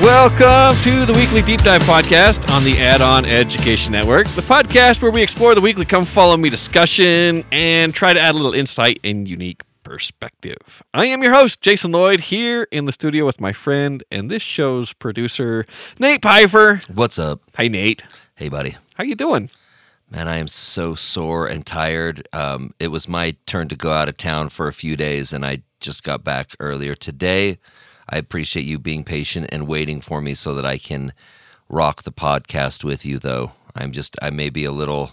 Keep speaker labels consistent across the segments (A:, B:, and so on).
A: Welcome to the weekly deep dive podcast on the Add On Education Network, the podcast where we explore the weekly come follow me discussion and try to add a little insight and unique perspective. I am your host, Jason Lloyd, here in the studio with my friend and this show's producer, Nate Pfeiffer.
B: What's up?
A: Hi, Nate.
B: Hey, buddy.
A: How you doing?
B: Man, I am so sore and tired. Um, it was my turn to go out of town for a few days, and I just got back earlier today. I appreciate you being patient and waiting for me so that I can rock the podcast with you. Though I'm just, I may be a little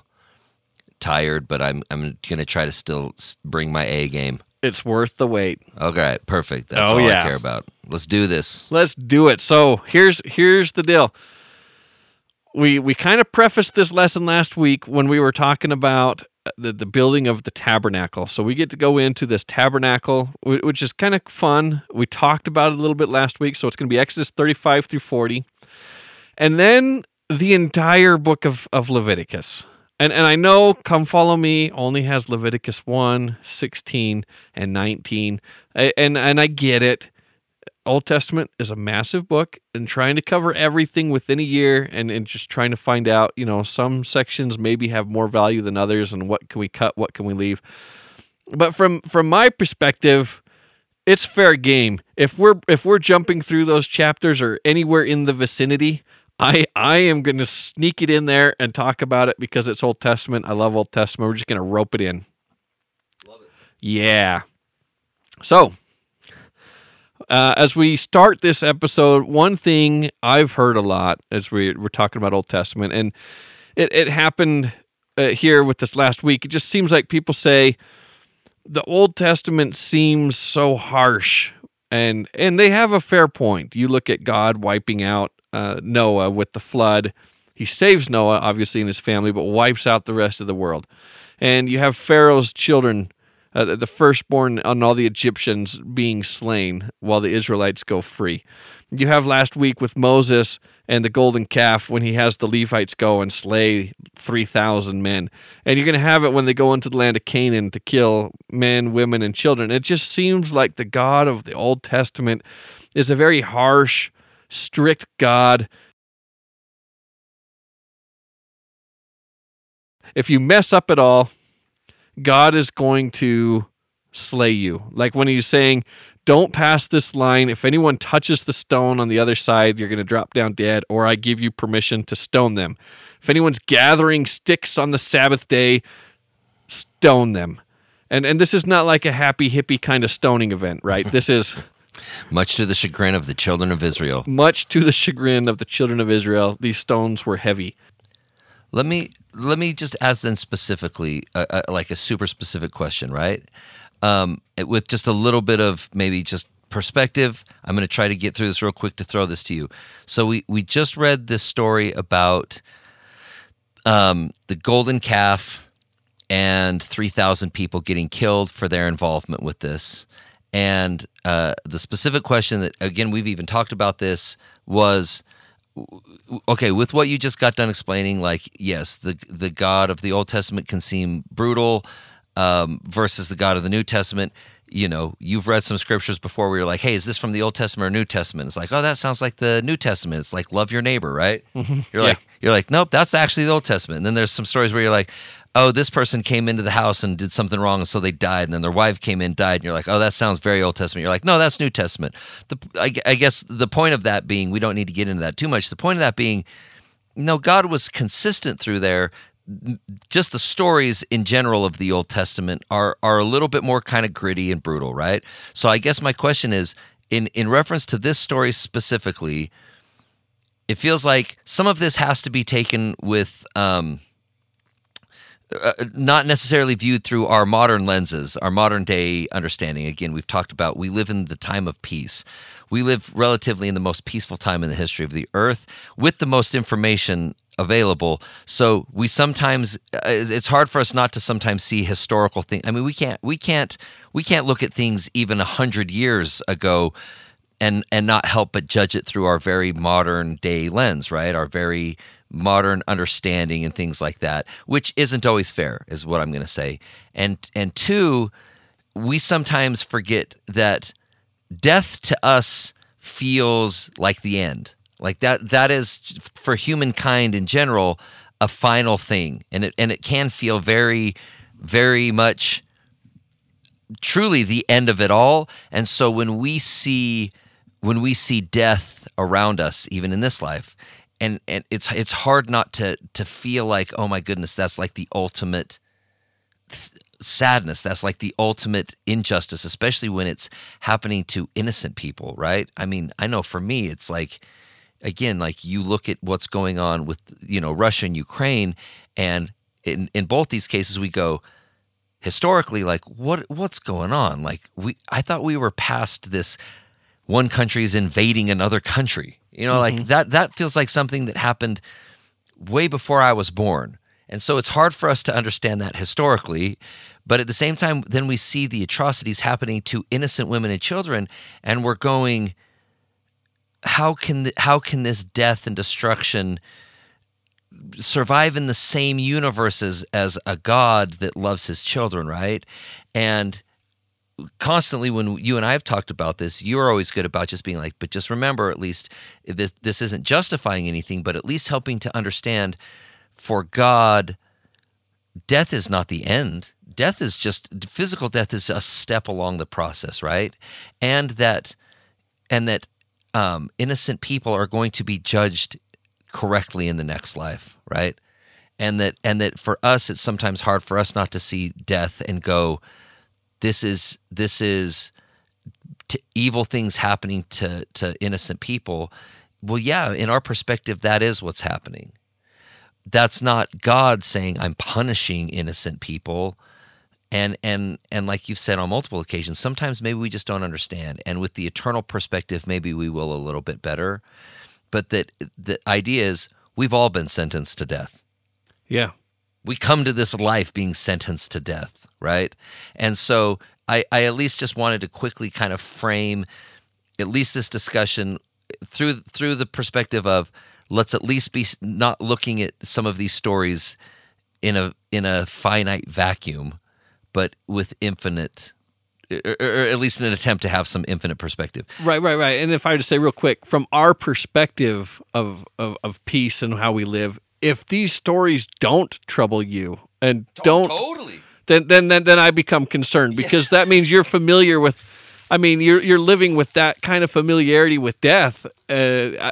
B: tired, but I'm I'm gonna try to still bring my A game.
A: It's worth the wait.
B: Okay, perfect. That's
A: Oh,
B: all
A: yeah.
B: I care about. Let's do this.
A: Let's do it. So here's here's the deal. We we kind of prefaced this lesson last week when we were talking about uh, the, the building of the tabernacle. So we get to go into this tabernacle, which is kind of fun. We talked about it a little bit last week. So it's going to be Exodus 35 through 40. And then the entire book of, of Leviticus. And, and I know Come Follow Me only has Leviticus 1, 16, and 19. A- And, and I get it. Old Testament is a massive book and trying to cover everything within a year and, and just trying to find out, you know, some sections maybe have more value than others and what can we cut, what can we leave. But from from my perspective, it's fair game. If we're if we're jumping through those chapters or anywhere in the vicinity, I I am going to sneak it in there and talk about it because it's Old Testament. I love Old Testament. We're just going to rope it in. Love it. Yeah. So, uh, as we start this episode, one thing I've heard a lot as we, we're talking about Old Testament, and it, it happened uh, here with this last week. It just seems like people say the Old Testament seems so harsh, and and they have a fair point. You look at God wiping out uh, Noah with the flood. He saves Noah, obviously, and his family, but wipes out the rest of the world. And you have Pharaoh's children uh, the firstborn on all the Egyptians being slain while the Israelites go free. You have last week with Moses and the golden calf when he has the Levites go and slay 3,000 men. And you're going to have it when they go into the land of Canaan to kill men, women, and children. It just seems like the God of the Old Testament is a very harsh, strict God. If you mess up at all, God is going to slay you. Like when he's saying, Don't pass this line. If anyone touches the stone on the other side, you're going to drop down dead, or I give you permission to stone them. If anyone's gathering sticks on the Sabbath day, stone them. And, and this is not like a happy hippie kind of stoning event, right? This is
B: Much to the chagrin of the children of Israel.
A: much to the chagrin of the children of Israel. These stones were heavy.
B: Let me let me just ask then specifically, uh, uh, like a super specific question, right? Um, with just a little bit of maybe just perspective. I'm going to try to get through this real quick to throw this to you. So we we just read this story about um, the golden calf and 3,000 people getting killed for their involvement with this. And uh, the specific question that, again, we've even talked about this was okay with what you just got done explaining like yes the the god of the old testament can seem brutal um, versus the god of the new testament. You know you've read some scriptures before where you're like hey is this from the old testament or new testament? It's like oh that sounds like the new testament. It's like love your neighbor right? You're like you're like nope that's actually the old testament. And then there's some stories where you're like oh this person came into the house and did something wrong and so they died. And then their wife came in died. And you're like oh that sounds very old testament. You're like no that's new testament. The I, I guess the point of that being we don't need to get into that too much. The point of that being no god was consistent through there. Just the stories in general of the old testament are are a little bit more kind of gritty and brutal right? So i guess my question is in in reference to this story specifically it feels like some of this has to be taken with um uh, not necessarily viewed through our modern lenses, our modern day understanding. Again, we've talked about we live in the time of peace. We live relatively in the most peaceful time in the history of the earth with the most information available. So we sometimes uh, it's hard for us not to sometimes see historical things. I mean, we can't we can't we can't look at things even a hundred years ago and and not help but judge it through our very modern day lens, right? Our very modern understanding and things like that, which isn't always fair, is what I'm going to say. And and two, we sometimes forget that death to us feels like the end. Like that that is for humankind in general a final thing. And it and it can feel very very much truly the end of it all. And so when we see when we see death around us, even in this life, and and it's it's hard not to to feel like, oh my goodness, that's like the ultimate th- sadness. That's like the ultimate injustice, especially when it's happening to innocent people, right? I mean, I know for me, it's like again, like you look at what's going on with you know Russia and Ukraine, and in in both these cases, we go historically like what what's going on? Like we, I thought we were past this. One country is invading another country. You know, mm-hmm. like that. That feels like something that happened way before I was born. And so it's hard for us to understand that historically. But at the same time, then we see the atrocities happening to innocent women and children, and we're going, how can th- how can this death and destruction survive in the same universe as, as a God that loves his children, right? And constantly when you and I have talked about this, you're always good about just being like, but just remember at least this, this isn't justifying anything, but at least helping to understand for God, death is not the end. Death is just physical death is a step along the process, right? And that and that um, innocent people are going to be judged correctly in the next life, right? And that and that for us, it's sometimes hard for us not to see death and go, this is this is t- evil things happening to to innocent people. Well, yeah, in our perspective, that is what's happening. That's not God saying I'm punishing innocent people. And and and like you've said on multiple occasions sometimes maybe we just don't understand. And with the eternal perspective maybe we will a little bit better. But that the idea is we've all been sentenced to death.
A: Yeah
B: we come to this life being sentenced to death right and so i i at least just wanted to quickly kind of frame at least this discussion through through the perspective of let's at least be not looking at some of these stories in a in a finite vacuum but with infinite or, at least an attempt to have some infinite perspective.
A: Right, right, right. And if I were to say real quick, from our perspective of, of, of peace and how we live, if these stories don't trouble you and don't
B: totally,
A: then then then, then I become concerned because yeah. that means you're familiar with. I mean, you're you're living with that kind of familiarity with death. Uh,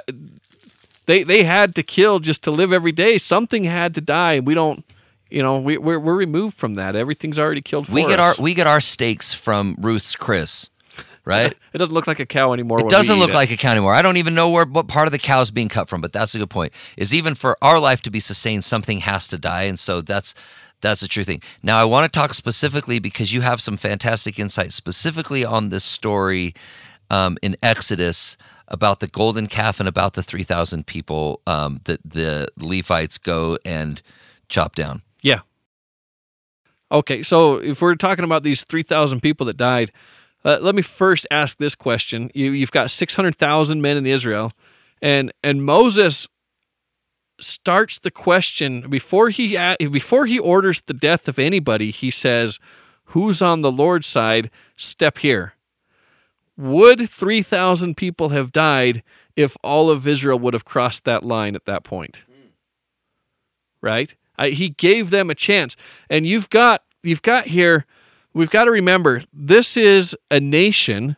A: they they had to kill just to live every day. Something had to die. We don't you know, we, we're we're removed from that. Everything's already killed.
B: For We get
A: us.
B: our we get our stakes from Ruth's Chris, right?
A: it doesn't look like a cow anymore.
B: It doesn't look it. like a cow anymore. I don't even know where what part of the cow is being cut from, but that's a good point. Is even for our life to be sustained, something has to die, and so that's that's the true thing. Now, I want to talk specifically because you have some fantastic insight specifically on this story um, in Exodus about the golden calf and about the three thousand people um, that the Levites go and chop down.
A: Yeah. Okay, so if we're talking about these 3,000 people that died, uh, let me first ask this question. You, you've got 600,000 men in Israel, and and Moses starts the question before he before he orders the death of anybody. He says, "Who's on the Lord's side? Step here." Would 3,000 people have died if all of Israel would have crossed that line at that point? Right? I, he gave them a chance. And you've got you've got here we've got to remember this is a nation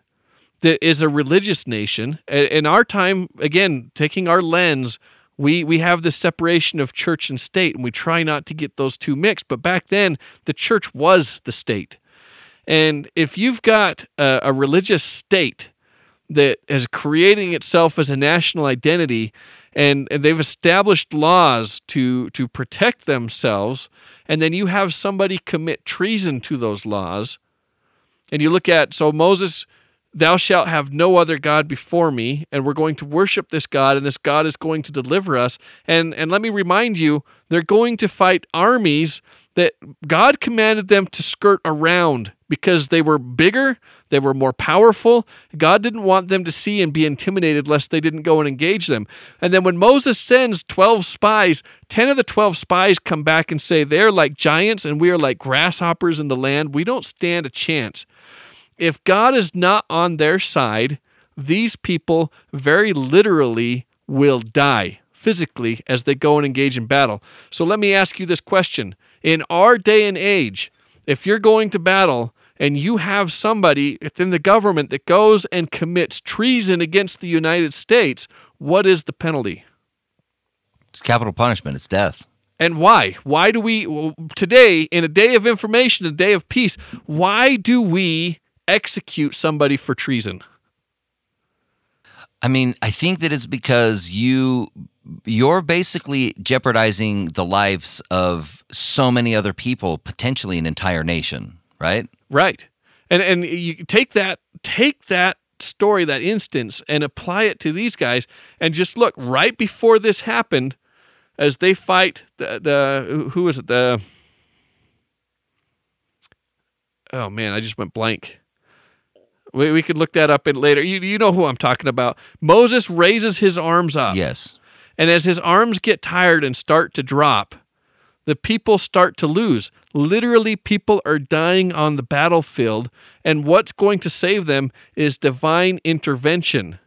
A: that is a religious nation. In our time, again, taking our lens, we we have the separation of church and state, and we try not to get those two mixed. But back then, the church was the state. And if you've got a, a religious state that is creating itself as a national identity and, and they've established laws to to protect themselves and then you have somebody commit treason to those laws and you look at so Moses thou shalt have no other god before me and we're going to worship this god and this god is going to deliver us. And and let me remind you they're going to fight armies that God commanded them to skirt around because they were bigger, they were more powerful. God didn't want them to see and be intimidated lest they didn't go and engage them. And then when Moses sends 12 spies, 10 of the 12 spies come back and say, They're like giants and we are like grasshoppers in the land. We don't stand a chance. If God is not on their side, these people very literally will die physically as they go and engage in battle. So let me ask you this question. In our day and age, if you're going to battle and you have somebody within the government that goes and commits treason against the United States, what is the penalty?
B: It's capital punishment, it's death.
A: And why? Why do we, today, in a day of information, a day of peace, why do we execute somebody for treason?
B: I mean, I think that it's because you you're basically jeopardizing the lives of so many other people, potentially an entire nation, right?
A: Right. And and you take that take that story, that instance, and apply it to these guys, and just look right before this happened, as they fight the the who is it the oh man, I just went blank. We, we could look that up in later. You, you know who I'm talking about. Moses raises his arms up.
B: Yes.
A: And as his arms get tired and start to drop, the people start to lose. Literally, people are dying on the battlefield, and what's going to save them is divine intervention.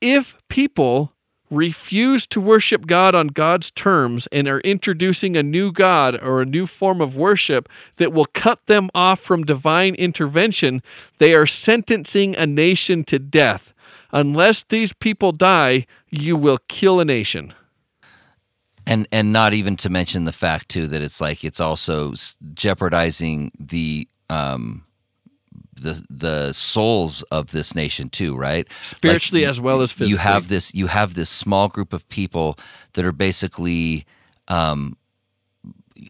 A: If people refuse to worship God on God's terms and are introducing a new God or a new form of worship that will cut them off from divine intervention, they are sentencing a nation to death. Unless these people die, you will kill a nation.
B: And and not even to mention the fact too that it's like it's also jeopardizing the um the the souls of this nation too, right?
A: Spiritually like, as well as physically.
B: You have this you have this small group of people that are basically um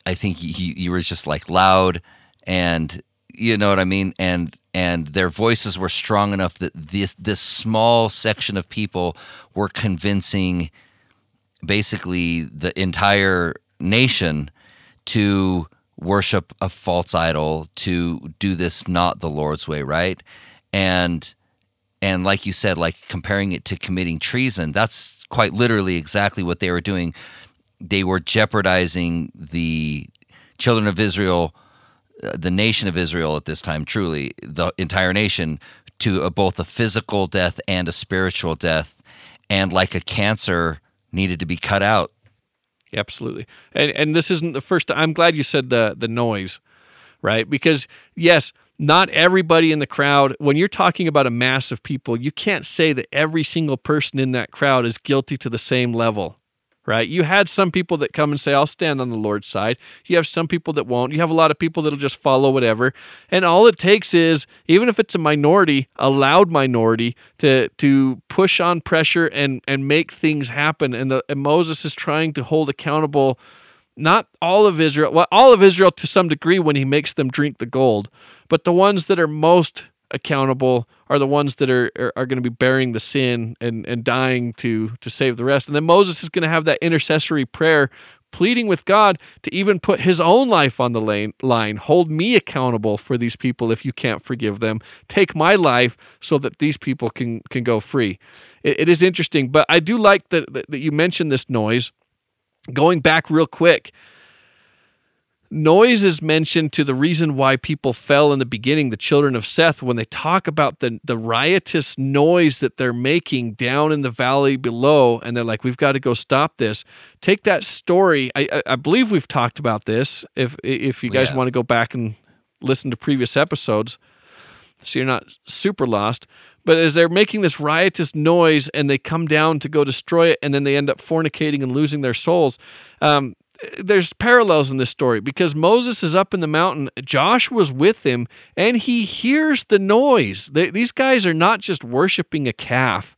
B: I think you, you were just like loud and you know what I mean and and their voices were strong enough that this this small section of people were convincing basically the entire nation to worship a false idol to do this not the lord's way right? And and like you said like comparing it to committing treason that's quite literally exactly what they were doing. They were jeopardizing the children of israel uh, the nation of israel at this time truly the entire nation to a, both a physical death and a spiritual death. And like a cancer needed to be cut out
A: Absolutely. And and this isn't the first I'm glad you said the the noise, right? Because yes, not everybody in the crowd, when you're talking about a mass of people, you can't say that every single person in that crowd is guilty to the same level right? You had some people that come and say, I'll stand on the Lord's side. You have some people that won't. You have a lot of people that'll just follow whatever. And all it takes is, even if it's a minority, a loud minority, to to push on pressure and and make things happen. And, the, and Moses is trying to hold accountable not all of Israel, well, all of Israel to some degree when he makes them drink the gold, but the ones that are most accountable are the ones that are are, are going to be bearing the sin and and dying to to save the rest. And then Moses is going to have that intercessory prayer pleading with God to even put his own life on the line. Hold me accountable for these people if you can't forgive them. Take my life so that these people can can go free. it, it is interesting, but I do like that, that you mentioned this noise. Going back real quick, Noise is mentioned to the reason why people fell in the beginning, the children of Seth, when they talk about the, the riotous noise that they're making down in the valley below, and they're like, we've got to go stop this. Take that story. I, I believe we've talked about this. If if you guys yeah. want to go back and listen to previous episodes, so you're not super lost. But as they're making this riotous noise and they come down to go destroy it, and then they end up fornicating and losing their souls, um, there's parallels in this story because Moses is up in the mountain, Joshua's with him, and he hears the noise. They, these guys are not just worshiping a calf,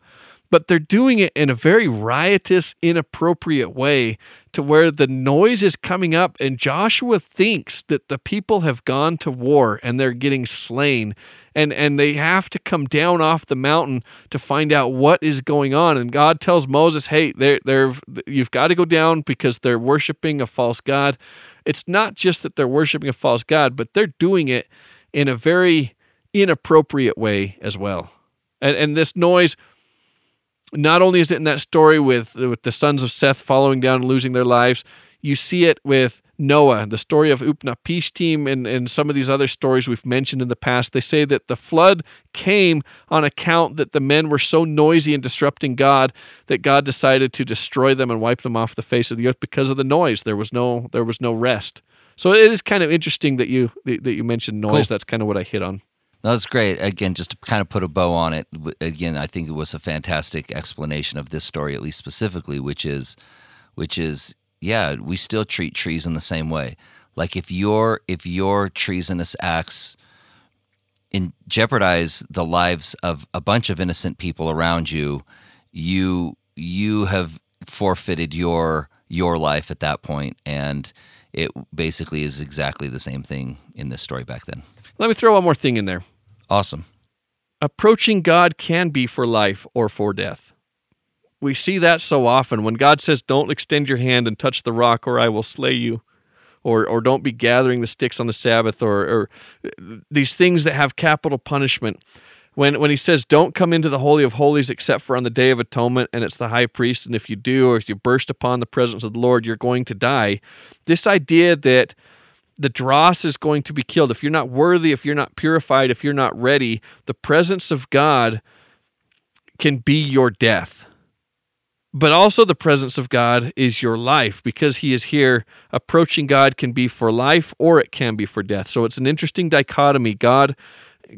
A: but they're doing it in a very riotous, inappropriate way to where the noise is coming up, and Joshua thinks that the people have gone to war and they're getting slain and and they have to come down off the mountain to find out what is going on. And God tells Moses, "Hey, they're they're you've got to go down because they're worshiping a false god." It's not just that they're worshiping a false god, but they're doing it in a very inappropriate way as well. And, and this noise, not only is it in that story with, with the sons of Seth following down and losing their lives, you see it with Noah, the story of Utnapishtim, and, and some of these other stories we've mentioned in the past. They say that the flood came on account that the men were so noisy and disrupting God that God decided to destroy them and wipe them off the face of the earth because of the noise. There was no there was no rest. So it is kind of interesting that you that you mentioned noise. Cool. That's kind of what I hit on.
B: That's great. Again, just to kind of put a bow on it. Again, I think it was a fantastic explanation of this story, at least specifically, which is, which is, yeah, we still treat trees in the same way. Like if your if your treasonous acts in jeopardize the lives of a bunch of innocent people around you, you you have forfeited your your life at that point, and it basically is exactly the same thing in this story back then.
A: Let me throw one more thing in there.
B: Awesome.
A: Approaching God can be for life or for death. We see that so often when God says, Don't extend your hand and touch the rock, or I will slay you. Or, or don't be gathering the sticks on the Sabbath, or, or these things that have capital punishment. When, when he says, Don't come into the Holy of Holies except for on the Day of Atonement, and it's the high priest, and if you do, or if you burst upon the presence of the Lord, you're going to die. This idea that the dross is going to be killed. If you're not worthy, if you're not purified, if you're not ready, the presence of God can be your death. But also, the presence of God is your life because He is here. Approaching God can be for life or it can be for death. So it's an interesting dichotomy. God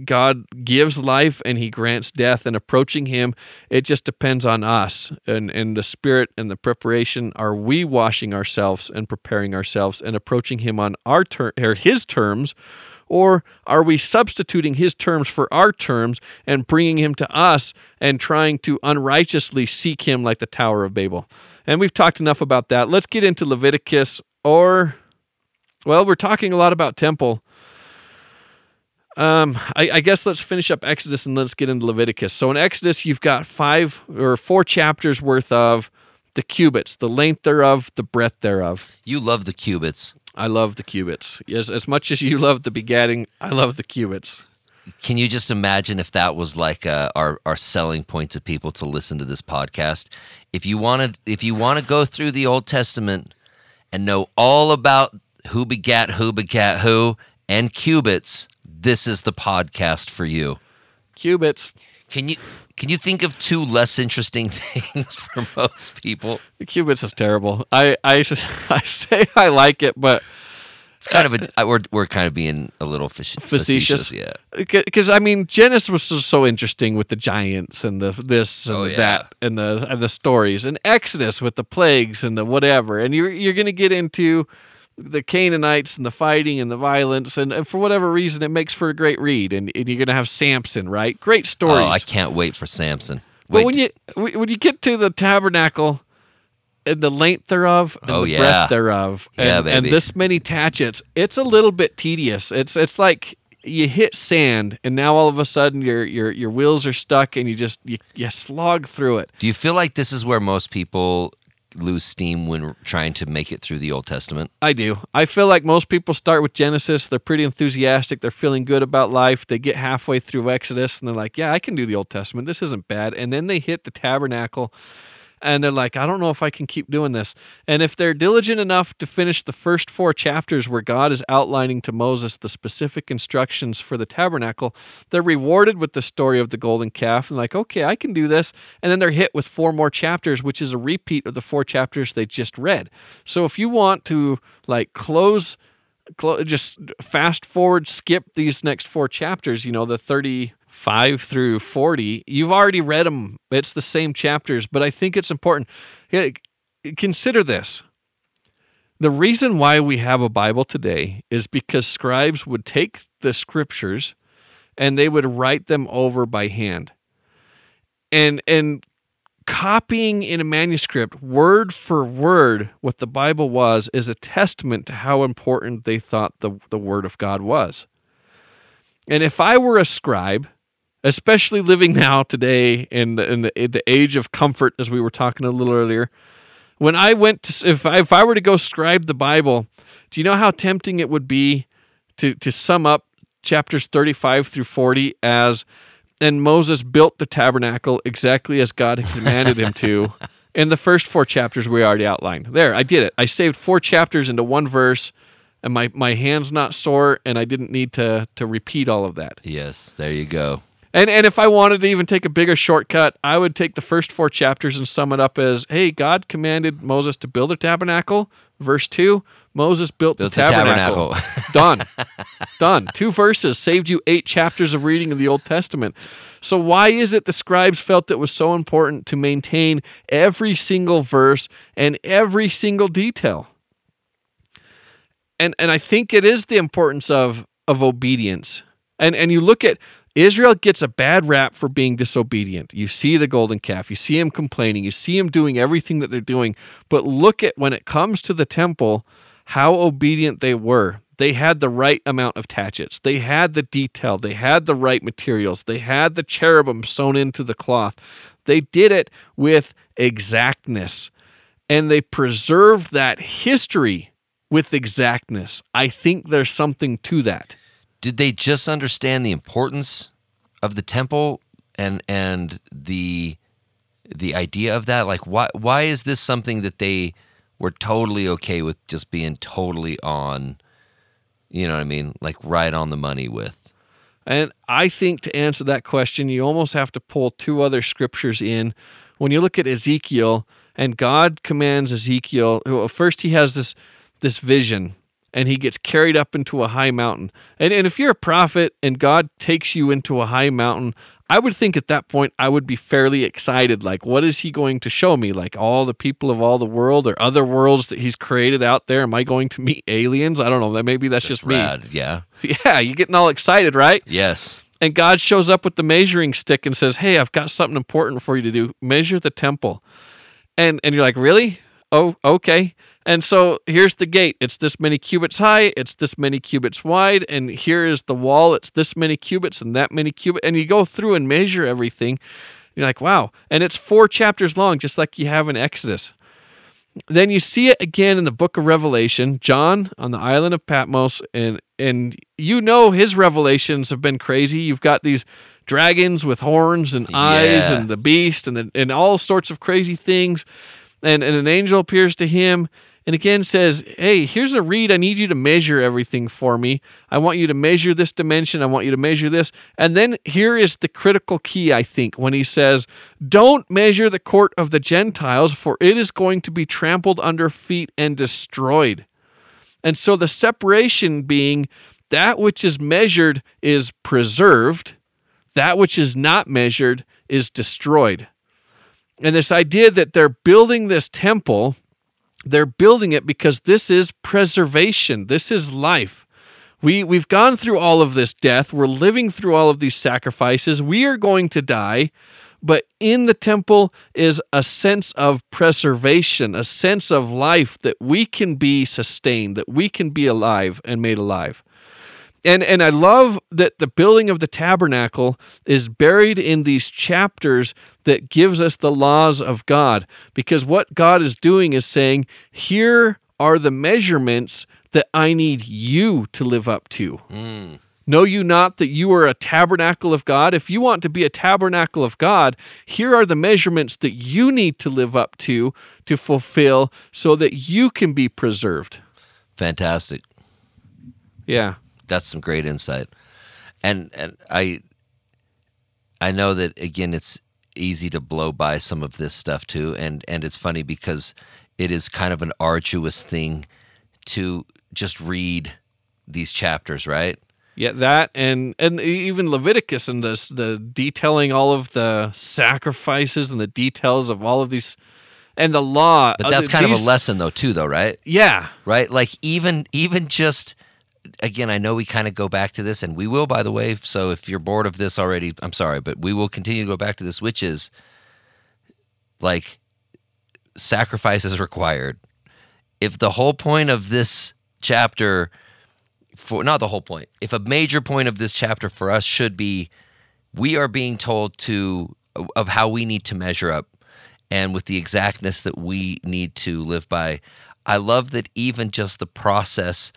A: God gives life and he grants death and approaching him it just depends on us and and the spirit and the preparation are we washing ourselves and preparing ourselves and approaching him on our ter- or his terms or are we substituting his terms for our terms and bringing him to us and trying to unrighteously seek him like the Tower of Babel? And we've talked enough about that. Let's get into Leviticus or, well, we're talking a lot about temple. Um, I, I, guess let's finish up Exodus and let's get into Leviticus. So in Exodus, you've got five or four chapters worth of the cubits, the length thereof, the breadth thereof.
B: You love the cubits.
A: I love the cubits. As, as much as you love the begatting, I love the cubits.
B: Can you just imagine if that was like uh, our our selling point to people to listen to this podcast? If you wanted, if you want to go through the Old Testament and know all about who begat who begat who and cubits, this is the podcast for you.
A: Cubits.
B: Can you can you think of two less interesting things for most people?
A: Cubits is terrible. I I, I say I like it, but
B: it's kind of a we're we're kind of being a little facetious, facetious yeah.
A: Because I mean, Genesis was so, so, interesting with the giants and the this and oh, yeah. that and the and the stories, and Exodus with the plagues and the whatever, and you're you're gonna get into the Canaanites and the fighting and the violence, and, and, for whatever reason, it makes for a great read. And, and you're going to have Samson, right? Great stories. Oh,
B: I can't wait for Samson.
A: Wait. But when you when you get to the tabernacle and the length thereof and oh, the yeah. breadth thereof, and,
B: yeah,
A: and this many tachets, it's a little bit tedious. It's it's like you hit sand and now all of a sudden your your your wheels are stuck and you just you, you slog through it.
B: Do you feel like this is where most people lose steam when trying to make it through the Old Testament?
A: I do. I feel like most people start with Genesis. They're pretty enthusiastic. They're feeling good about life. They get halfway through Exodus and they're like, yeah, I can do the Old Testament. This isn't bad. And then they hit the tabernacle and they're like, I don't know if I can keep doing this. And if they're diligent enough to finish the first four chapters where God is outlining to Moses the specific instructions for the tabernacle, they're rewarded with the story of the golden calf and like, okay, I can do this. And then they're hit with four more chapters, which is a repeat of the four chapters they just read. So if you want to like close just fast forward skip these next four chapters you know the 30 5 through 40, you've already read them. It's the same chapters, but I think it's important. Consider this. The reason why we have a Bible today is because scribes would take the scriptures and they would write them over by hand. And and copying in a manuscript word for word what the Bible was is a testament to how important they thought the, the word of God was. And if I were a scribe especially living now today in the in the, in the age of comfort, as we were talking a little earlier. When I went to, if I, if I were to go scribe the Bible, do you know how tempting it would be to to sum up chapters 35 through 40 as and Moses built the tabernacle exactly as God had commanded him to. In the first four chapters we already outlined. There, I did it. I saved four chapters into one verse and my, my hand's not sore and I didn't need to to repeat all of that.
B: Yes, there you go.
A: And and if I wanted to even take a bigger shortcut, I would take the first four chapters and sum it up as, "Hey, God commanded Moses to build a tabernacle." Verse 2, Moses built,
B: Built
A: the
B: the
A: tabernacle. Done. Done. Two verses saved you 8 chapters of reading in the Old Testament. So why is it the scribes felt it was so important to maintain every single verse and every single detail? And and I think it is the importance of of obedience. And and you look at Israel gets a bad rap for being disobedient. You see the golden calf, you see him complaining, you see him doing everything that they're doing. But look at when it comes to the temple, how obedient they were. They had the right amount of tatchets. They had the detail. They had the right materials. They had the cherubim sewn into the cloth. They did it with exactness. And they preserved that history with exactness. I think there's something to that.
B: Did they just understand the importance of the temple and and the the idea of that? Like why why is this something that they were totally okay with just being totally on you know what I mean? Like right on the money with.
A: And I think to answer that question, you almost have to pull two other scriptures in. When you look at Ezekiel, and God commands Ezekiel, well, first he has this this vision and he gets carried up into a high mountain. And, and if you're a prophet and God takes you into a high mountain, I would think at that point I would be fairly excited. Like, what is he going to show me? Like, all the people of all the world or other worlds that he's created out there? Am I going to meet aliens? I don't know. Maybe that's, just
B: Rad, yeah.
A: me. Yeah, You're getting all excited, right?
B: Yes.
A: And God shows up with the measuring stick and says, Hey, I've got something important for you to do. Measure the temple. And and you're like, Really? Oh, okay. And so here's the gate. It's this many cubits high, it's this many cubits wide, and here is the wall. It's this many cubits and that many cubits. And you go through and measure everything. You're like, wow. And it's four chapters long, just like you have in Exodus. Then you see it again in the book of Revelation, John on the island of Patmos, and and you know his revelations have been crazy. You've got these dragons with horns and eyes
B: Yeah.
A: and the beast and the, and all sorts of crazy things. And and an angel appears to him and again says, Hey, here's a reed. I need you to measure everything for me. I want you to measure this dimension. I want you to measure this. And then here is the critical key, I think, when he says, Don't measure the court of the Gentiles, for it is going to be trampled under feet and destroyed. And so the separation being that which is measured is preserved, that which is not measured is destroyed. And this idea that they're building this temple, they're building it because this is preservation, this is life. We, we've gone through all of this death. We're living through all of these sacrifices. We are going to die. But in the temple is a sense of preservation, a sense of life that we can be sustained, that we can be alive and made alive. And and I love that the building of the tabernacle is buried in these chapters that gives us the laws of God because what God is doing is saying, here are the measurements that I need you to live up to. Mm. Know you not that you are a tabernacle of God? If you want to be a tabernacle of God, here are the measurements that you need to live up to to fulfill so that you can be preserved.
B: Fantastic.
A: Yeah.
B: That's some great insight. And and I I know that again it's easy to blow by some of this stuff too and and it's funny because it is kind of an arduous thing to just read these chapters, right?
A: Yeah, that and and even Leviticus and the the detailing all of the sacrifices and the details of all of these and the law.
B: But
A: uh,
B: that's kind of a lesson though too though, right?
A: Yeah,
B: right? Like even even just again, I know we kind of go back to this, and we will, by the way. So if you're bored of this already, I'm sorry, but we will continue to go back to this, which is like sacrifice is required. If the whole point of this chapter, for not the whole point, if a major point of this chapter for us should be, we are being told to of how we need to measure up and with the exactness that we need to live by. I love that even just the process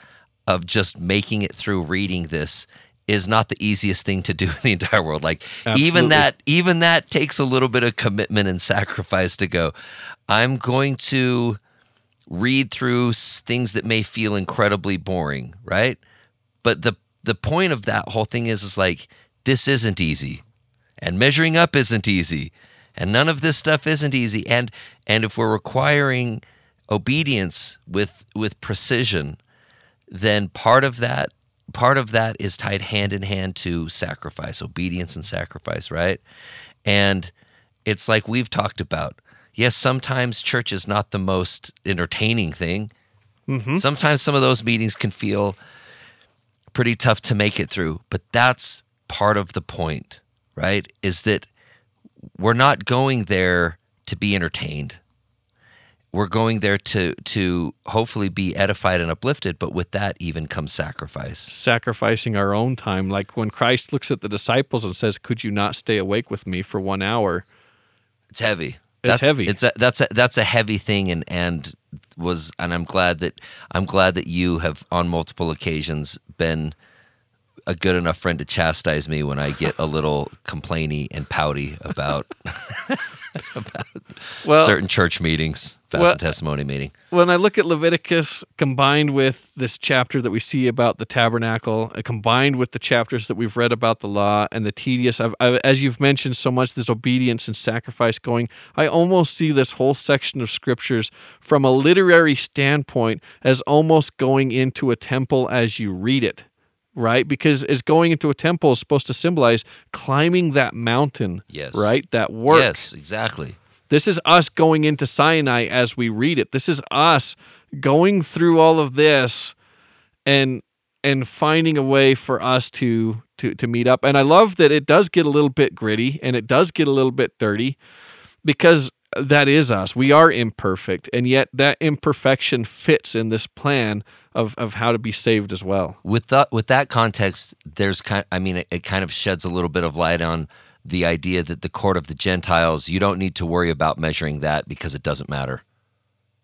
B: of just making it through reading this is not the easiest thing to do in the entire world. Like
A: Absolutely.
B: even that even that takes a little bit of commitment and sacrifice to go. I'm going to read through things that may feel incredibly boring, right? But the the point of that whole thing is is like this isn't easy. And measuring up isn't easy. And none of this stuff isn't easy. And and if we're requiring obedience with with precision, then part of that part of that is tied hand in hand to sacrifice, obedience and sacrifice, right? And it's like we've talked about. Yes, sometimes church is not the most entertaining thing. Mm-hmm. Sometimes some of those meetings can feel pretty tough to make it through, but that's part of the point, right? Is that we're not going there to be entertained. We're going there to to hopefully be edified and uplifted, but with that even comes sacrifice.
A: Sacrificing our own time. Like when Christ looks at the disciples and says, Could you not stay awake with me for one hour?
B: It's heavy.
A: It's
B: that's,
A: heavy.
B: It's a, that's a that's a heavy thing, and and was and I'm glad that I'm glad that you have on multiple occasions been a good enough friend to chastise me when I get a little complainy and pouty about
A: Well,
B: certain church meetings, fast
A: well-
B: testimony meeting.
A: when I look at Leviticus combined with this chapter that we see about the tabernacle, uh, combined with the chapters that we've read about the law and the tedious, I've, i as you've mentioned so much, this obedience and sacrifice going, I almost see this whole section of scriptures from a literary standpoint as almost going into a temple as you read it. Right? Because as going into a temple is supposed to symbolize climbing that mountain.
B: Yes.
A: Right? That work.
B: Yes, exactly.
A: This is us going into Sinai as we read it. This is us going through all of this and and finding a way for us to to to meet up. And I love that it does get a little bit gritty and it does get a little bit dirty because that is us. We are imperfect, and yet that imperfection fits in this plan of of how to be saved as well.
B: with that with that context, there's kind. I mean, it, it kind of sheds a little bit of light on the idea that the court of the Gentiles, you don't need to worry about measuring that because it doesn't matter,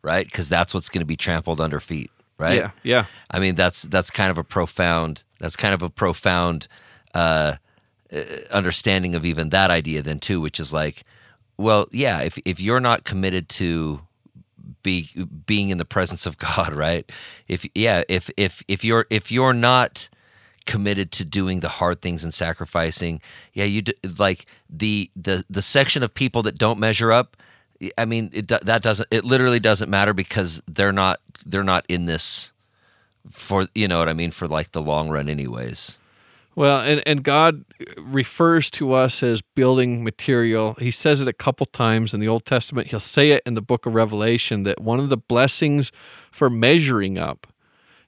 B: right? Because that's what's going to be trampled under feet, right?
A: Yeah, yeah.
B: I mean, that's that's kind of a profound. That's kind of a profound uh, uh, understanding of even that idea, then too, which is like, well, yeah, if if you're not committed to be being in the presence of God, right? If yeah, if if if you're if you're not committed to doing the hard things and sacrificing, yeah, you d- like the the the section of people that don't measure up. I mean, it that doesn't it literally doesn't matter because they're not they're not in this for you know what I mean for like the long run, anyways.
A: Well, and, and God refers to us as building material. He says it a couple times in the Old Testament. He'll say it in the book of Revelation that one of the blessings for measuring up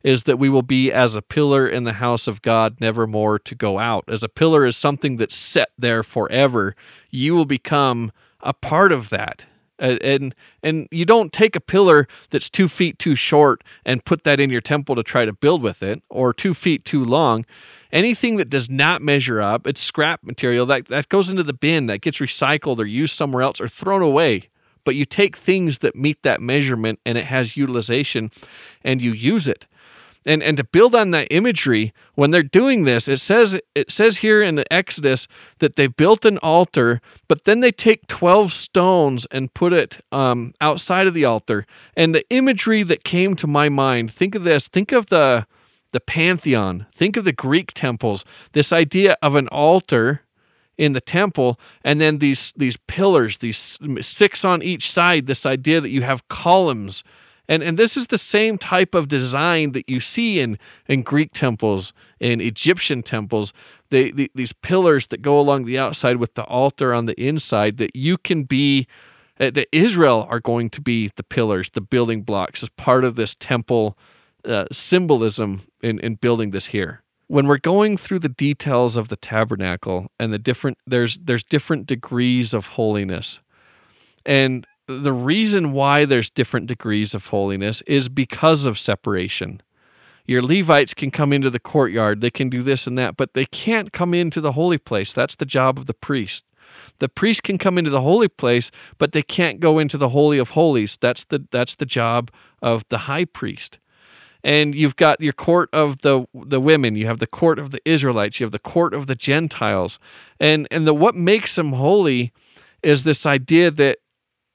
A: is that we will be as a pillar in the house of God, never more to go out. As a pillar is something that's set there forever, you will become a part of that. And and you don't take a pillar that's two feet too short and put that in your temple to try to build with it, or two feet too long. Anything that does not measure up, it's scrap material that that goes into the bin, that gets recycled or used somewhere else or thrown away. But you take things that meet that measurement and it has utilization, and you use it and and to build on that imagery when they're doing this it says it says here in the exodus that they built an altar but then they take 12 stones and put it um, outside of the altar. And the imagery that came to my mind think of this think of the the pantheon think of the greek temples this idea of an altar in the temple and then these these pillars these six on each side this idea that you have columns and and this is the same type of design that you see in in Greek temples in Egyptian temples. They, the, these pillars that go along the outside with the altar on the inside that you can be uh, that Israel are going to be the pillars the building blocks as part of this temple uh, symbolism in in building this here. When we're going through the details of the tabernacle and the different there's there's different degrees of holiness. And the reason why there's different degrees of holiness is because of separation. Your levites can come into the courtyard they can do this and that but they can't come into the holy place. That's the job of the priest. The priest can come into the holy place but they can't go into the holy of holies. That's the that's the job of the high priest. And you've got your court of the the women you have the court of the israelites you have the court of the gentiles. And and the what makes them holy is this idea that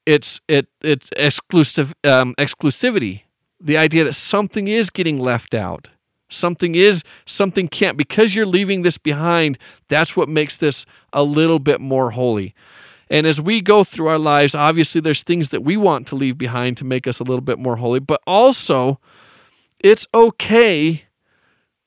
A: it's it it's exclusive um, exclusivity. The idea that something is getting left out. Something is something can't. Because you're leaving this behind that's what makes this a little bit more holy. And as we go through our lives obviously there's things that we want to leave behind to make us a little bit more holy but also it's okay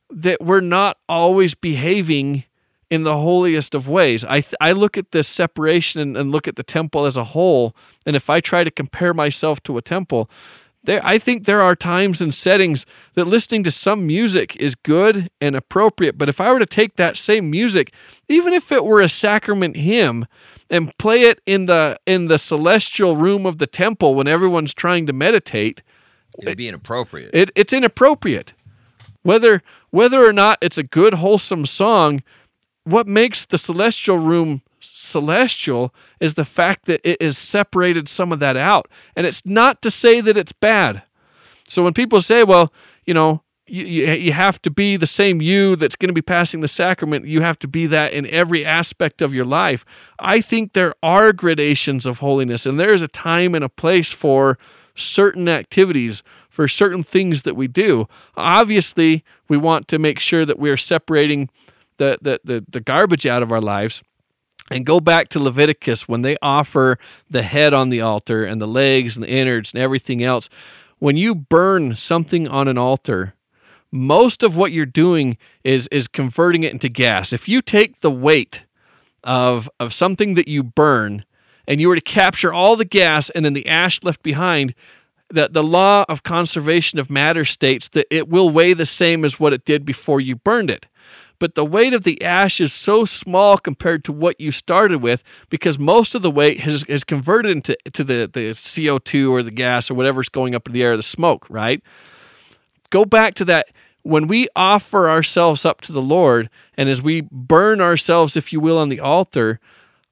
A: that we're not always behaving in the holiest of ways. I, th- I look at this separation and, and, look at the temple as a whole, and if I try to compare myself to a temple, there I think there are times and settings that listening to some music is good and appropriate. But if I were to take that same music, even if it were a sacrament hymn, and play it in the in the celestial room of the temple when everyone's trying to meditate,
B: it would be inappropriate.
A: It, it's inappropriate. Whether whether or not it's a good wholesome song, what makes the celestial room celestial is the fact that it has separated some of that out. And it's not to say that it's bad. So when people say, well, you know, you, you, have to be the same you that's going to be passing the sacrament. You have to be that in every aspect of your life. I think there are gradations of holiness, and there is a time and a place for certain activities, for certain things that we do. Obviously, we want to make sure that we are separating the, the, the, the garbage out of our lives. And go back to Leviticus when they offer the head on the altar and the legs and the innards and everything else. When you burn something on an altar, most of what you're doing is is converting it into gas. If you take the weight of of something that you burn and you were to capture all the gas and then the ash left behind, that the law of conservation of matter states that it will weigh the same as what it did before you burned it. But the weight of the ash is so small compared to what you started with because most of the weight has, converted into to the, the CO2 or the gas or whatever's going up in the air, the smoke, right? Go back to that when we offer ourselves up to the Lord and as we burn ourselves, if you will, on the altar,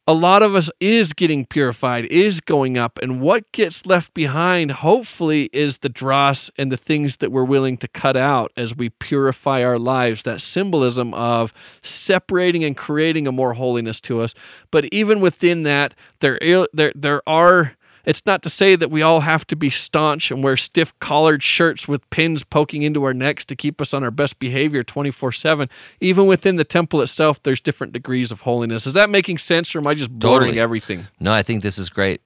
A: a lot of us is getting purified, is going up. And what gets left behind, hopefully, is the dross and the things that we're willing to cut out as we purify our lives. That symbolism of separating and creating a more holiness to us. But even within that, there, there, there are it's not to say that we all have to be staunch and wear stiff collared shirts with pins poking into our necks to keep us on our best behavior 24 7. Even within the temple itself, there's different degrees of holiness. Is that making sense or am I just blurring totally. everything?
B: No, I think this is great.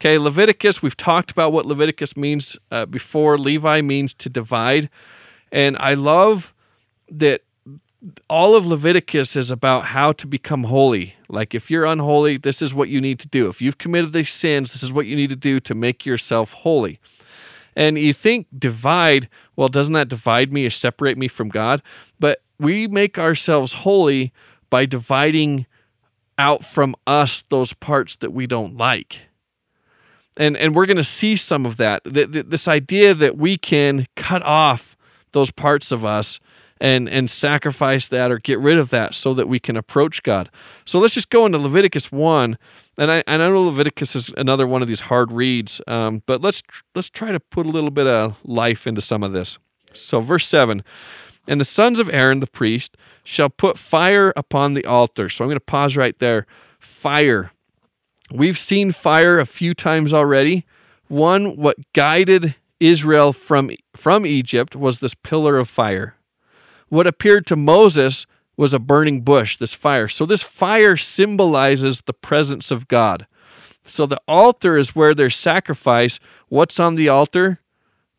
A: Okay, Leviticus, we've talked about what Leviticus means uh, before. Levi means to divide. And I love that all of Leviticus is about how to become holy. Like if you're unholy, this is what you need to do. If you've committed these sins, this is what you need to do to make yourself holy. And you think divide, well, doesn't that divide me or separate me from God? But we make ourselves holy by dividing out from us those parts that we don't like. And and we're going to see some of that. This idea that we can cut off those parts of us and and sacrifice that or get rid of that so that we can approach God. So let's just go into Leviticus one, and I, and I know Leviticus is another one of these hard reads, um, but let's let's try to put a little bit of life into some of this. So verse seven, and the sons of Aaron the priest shall put fire upon the altar. So I'm going to pause right there. Fire. We've seen fire a few times already. One, what guided Israel from from Egypt was this pillar of fire what appeared to Moses was a burning bush, this fire. So, this fire symbolizes the presence of God. So, the altar is where there's sacrifice. What's on the altar?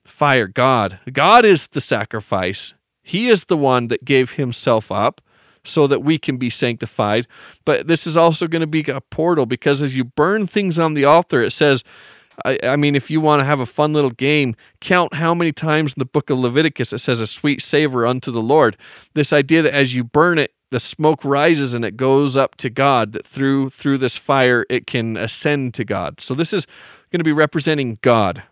A: Fire, God. God is the sacrifice. He is the one that gave himself up so that we can be sanctified. But this is also going to be a portal because as you burn things on the altar, it says, I, I mean, if you want to have a fun little game, count how many times in the book of Leviticus it says a sweet savor unto the Lord. This idea that as you burn it, the smoke rises and it goes up to God, that through through this fire it can ascend to God. So this is going to be representing God.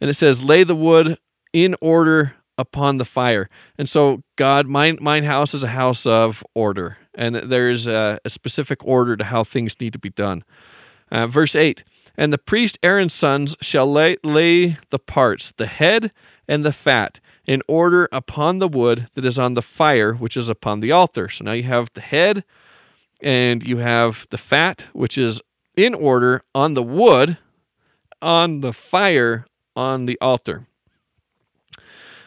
A: And it says, lay the wood in order upon the fire. And so God, mine, mine house is a house of order. And there's a, a specific order to how things need to be done. Uh, verse 8 And the priest Aaron's sons shall lay, lay the parts, the head and the fat, in order upon the wood that is on the fire, which is upon the altar. So now you have the head and you have the fat, which is in order on the wood, on the fire, on the altar.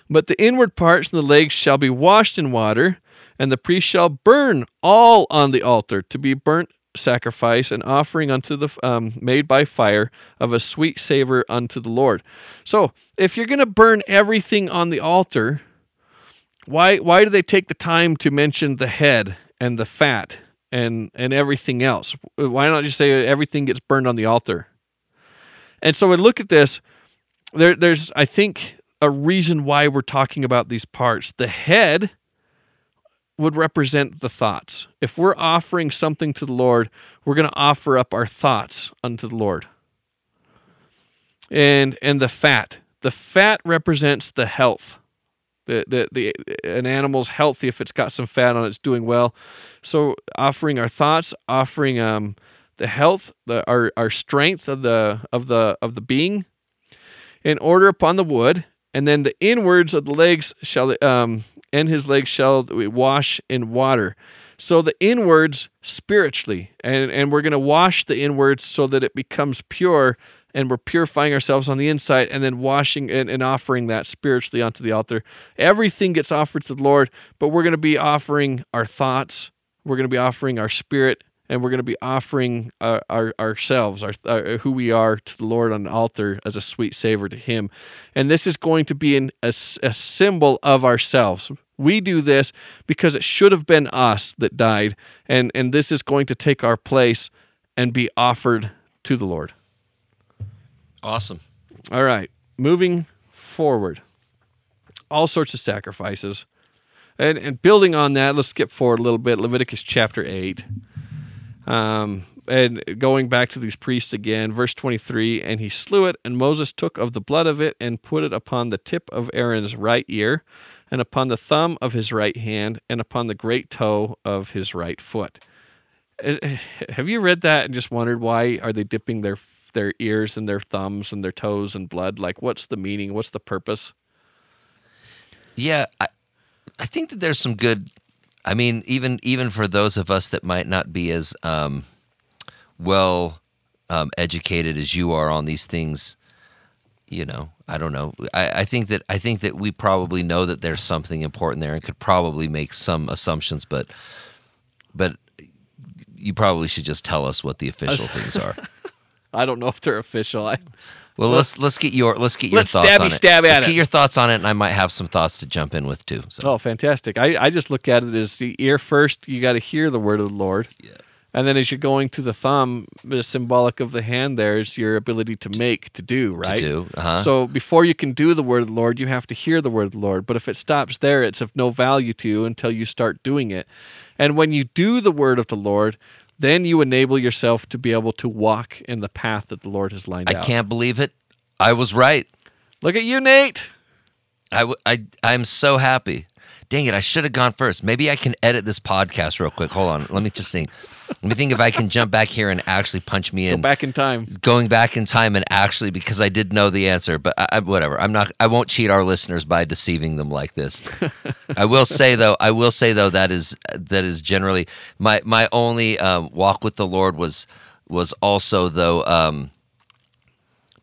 A: But the inward parts and the legs shall be washed in water, and the priest shall burn all on the altar to be burnt sacrifice and offering unto the um, made by fire of a sweet savor unto the Lord. So, if you're going to burn everything on the altar, why why do they take the time to mention the head and the fat and and everything else? Why not just say everything gets burned on the altar? And so we look at this. There, there's I think a reason why we're talking about these parts. The head would represent the thoughts. If we're offering something to the Lord, we're going to offer up our thoughts unto the Lord. And and the fat, the fat represents the health. The, the, the an animal's healthy if it's got some fat on it, it's doing well. So offering our thoughts, offering um the health, the our, our strength of the of the of the being in order upon the wood, and then the inwards of the legs shall um and his legs shall wash in water. So the inwards spiritually, and, and we're going to wash the inwards so that it becomes pure, and we're purifying ourselves on the inside, and then washing and, and offering that spiritually onto the altar. Everything gets offered to the Lord, but we're going to be offering our thoughts, we're going to be offering our spirit, and we're going to be offering uh, our, ourselves, our, uh, who we are, to the Lord on the altar as a sweet savor to Him. And this is going to be an, a, a symbol of ourselves. We do this because it should have been us that died, and, and this is going to take our place and be offered to the Lord.
B: Awesome.
A: All right, moving forward. All sorts of sacrifices. And, and building on that, let's skip forward a little bit. Leviticus chapter 8. Um, and going back to these priests again, verse 23 And he slew it, and Moses took of the blood of it and put it upon the tip of Aaron's right ear, and upon the thumb of his right hand, and upon the great toe of his right foot. Uh, have you read that and just wondered why are they dipping their their ears and their thumbs and their toes in blood? Like, what's the meaning? What's the purpose?
B: Yeah, I, I think that there's some good I mean, even even for those of us that might not be as um, well um, educated as you are on these things, you know, I don't know. I, I, think that I think that we probably know that there's something important there and could probably make some assumptions, but but you probably should just tell us what the official things are.
A: I don't know if they're official. I
B: well, let's let's get your let's get your
A: let's
B: thoughts
A: stabby
B: on it.
A: stab at it.
B: let's
A: it.
B: get your thoughts on it, and I might have some thoughts to jump in with too. So.
A: Oh, fantastic! I, I just look at it as the ear first. You got to hear the word of the Lord.
B: Yeah.
A: And then as you're going to the thumb, the symbolic of the hand there is your ability to make, to do, right?
B: To do. Uh-huh.
A: So before you can do the word of the Lord, you have to hear the word of the Lord. But if it stops there, it's of no value to you until you start doing it. And when you do the word of the Lord, then you enable yourself to be able to walk in the path that the Lord has lined
B: I
A: out.
B: I can't believe it. I was right.
A: Look at you, Nate.
B: I, w- I, I'm so happy. Dang it, I should have gone first. Maybe I can edit this podcast real quick. Hold on. Let me just think. Let me think if I can jump back here and actually punch me
A: Go
B: in.
A: back in time.
B: Going back in time and actually because I did know the answer, but I, I, whatever. I'm not. I won't cheat our listeners by deceiving them like this. I will say though. I will say though that is that is generally my my only um, walk with the Lord was was also though. Um,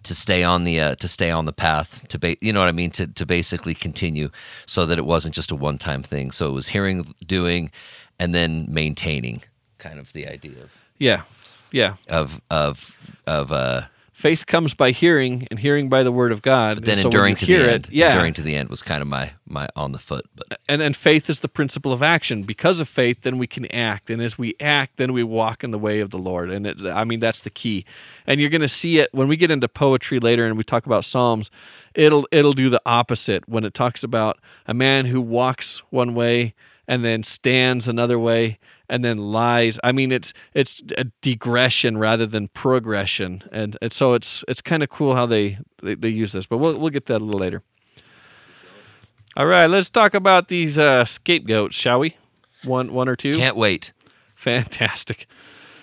B: to stay on the uh, to stay on the path to ba- you know what I mean to to basically continue so that it wasn't just a one time thing. So it was hearing, doing, and then maintaining, kind of the idea of
A: Yeah. Yeah.
B: of of of uh,
A: Faith comes by hearing, and hearing by the word of God.
B: but then
A: And so
B: enduring to
A: hear
B: the
A: it,
B: end.
A: Yeah.
B: enduring to the end was kind of my my on the foot, but
A: and then faith is the principle of action. Because of faith, then we can act, and as we act, then we walk in the way of the Lord. And it, I mean, that's the key. And you're going to see it when we get into poetry later, and we talk about Psalms. It'll it'll do the opposite when it talks about a man who walks one way and then stands another way and then lies. I mean, it's it's a digression rather than progression, and, and so it's it's kind of cool how they, they they use this. But we'll we'll get that a little later. All right, let's talk about these uh, scapegoats, shall we? One, one or two.
B: can't wait.
A: Fantastic.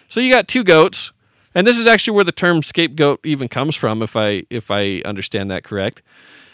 A: So you got two goats. And this is actually where the term scapegoat even comes from, if I if I understand that correct.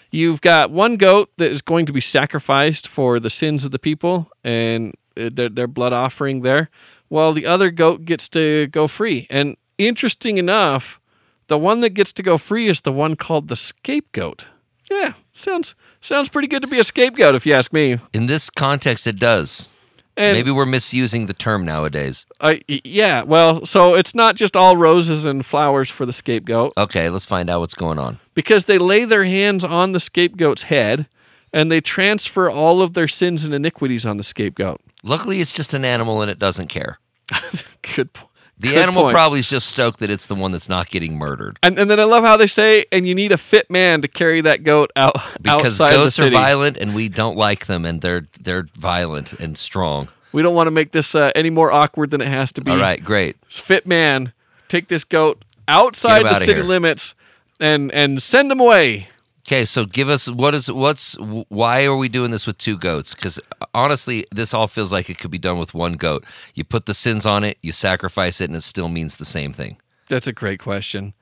A: You've got one goat that is going to be sacrificed for the sins of the people and Uh, their, their blood offering there, while the other goat gets to go free. And interesting enough, the one that gets to go free is the one called the scapegoat. Yeah, sounds sounds pretty good to be a scapegoat, if you ask me.
B: In this context, it does.
A: And
B: Maybe we're misusing the term nowadays.
A: I yeah, well, so it's not just all roses and flowers for the scapegoat
B: Okay, let's find out what's going on.
A: because they lay their hands on the scapegoat's head and they transfer all of their sins and iniquities on the scapegoat.
B: Luckily, it's just an animal and it doesn't care.
A: Good. po-
B: The
A: good
B: animal
A: point.
B: probably is just stoked that it's the one that's not getting murdered.
A: And, and then I love how they say, and you need a fit man to carry that goat out
B: Because
A: outside
B: goats
A: the
B: are violent and we don't like them and they're they're violent and strong.
A: We don't want to make this uh, any more awkward than it has to be.
B: All right, great.
A: fit man, take this goat outside the city limits and and send him away.
B: Okay, so give us what is what's why are we doing this with two goats? Because honestly, this all feels like it could be done with one goat. You put the sins on it, you sacrifice it, and it still means the same thing.
A: That's a great question.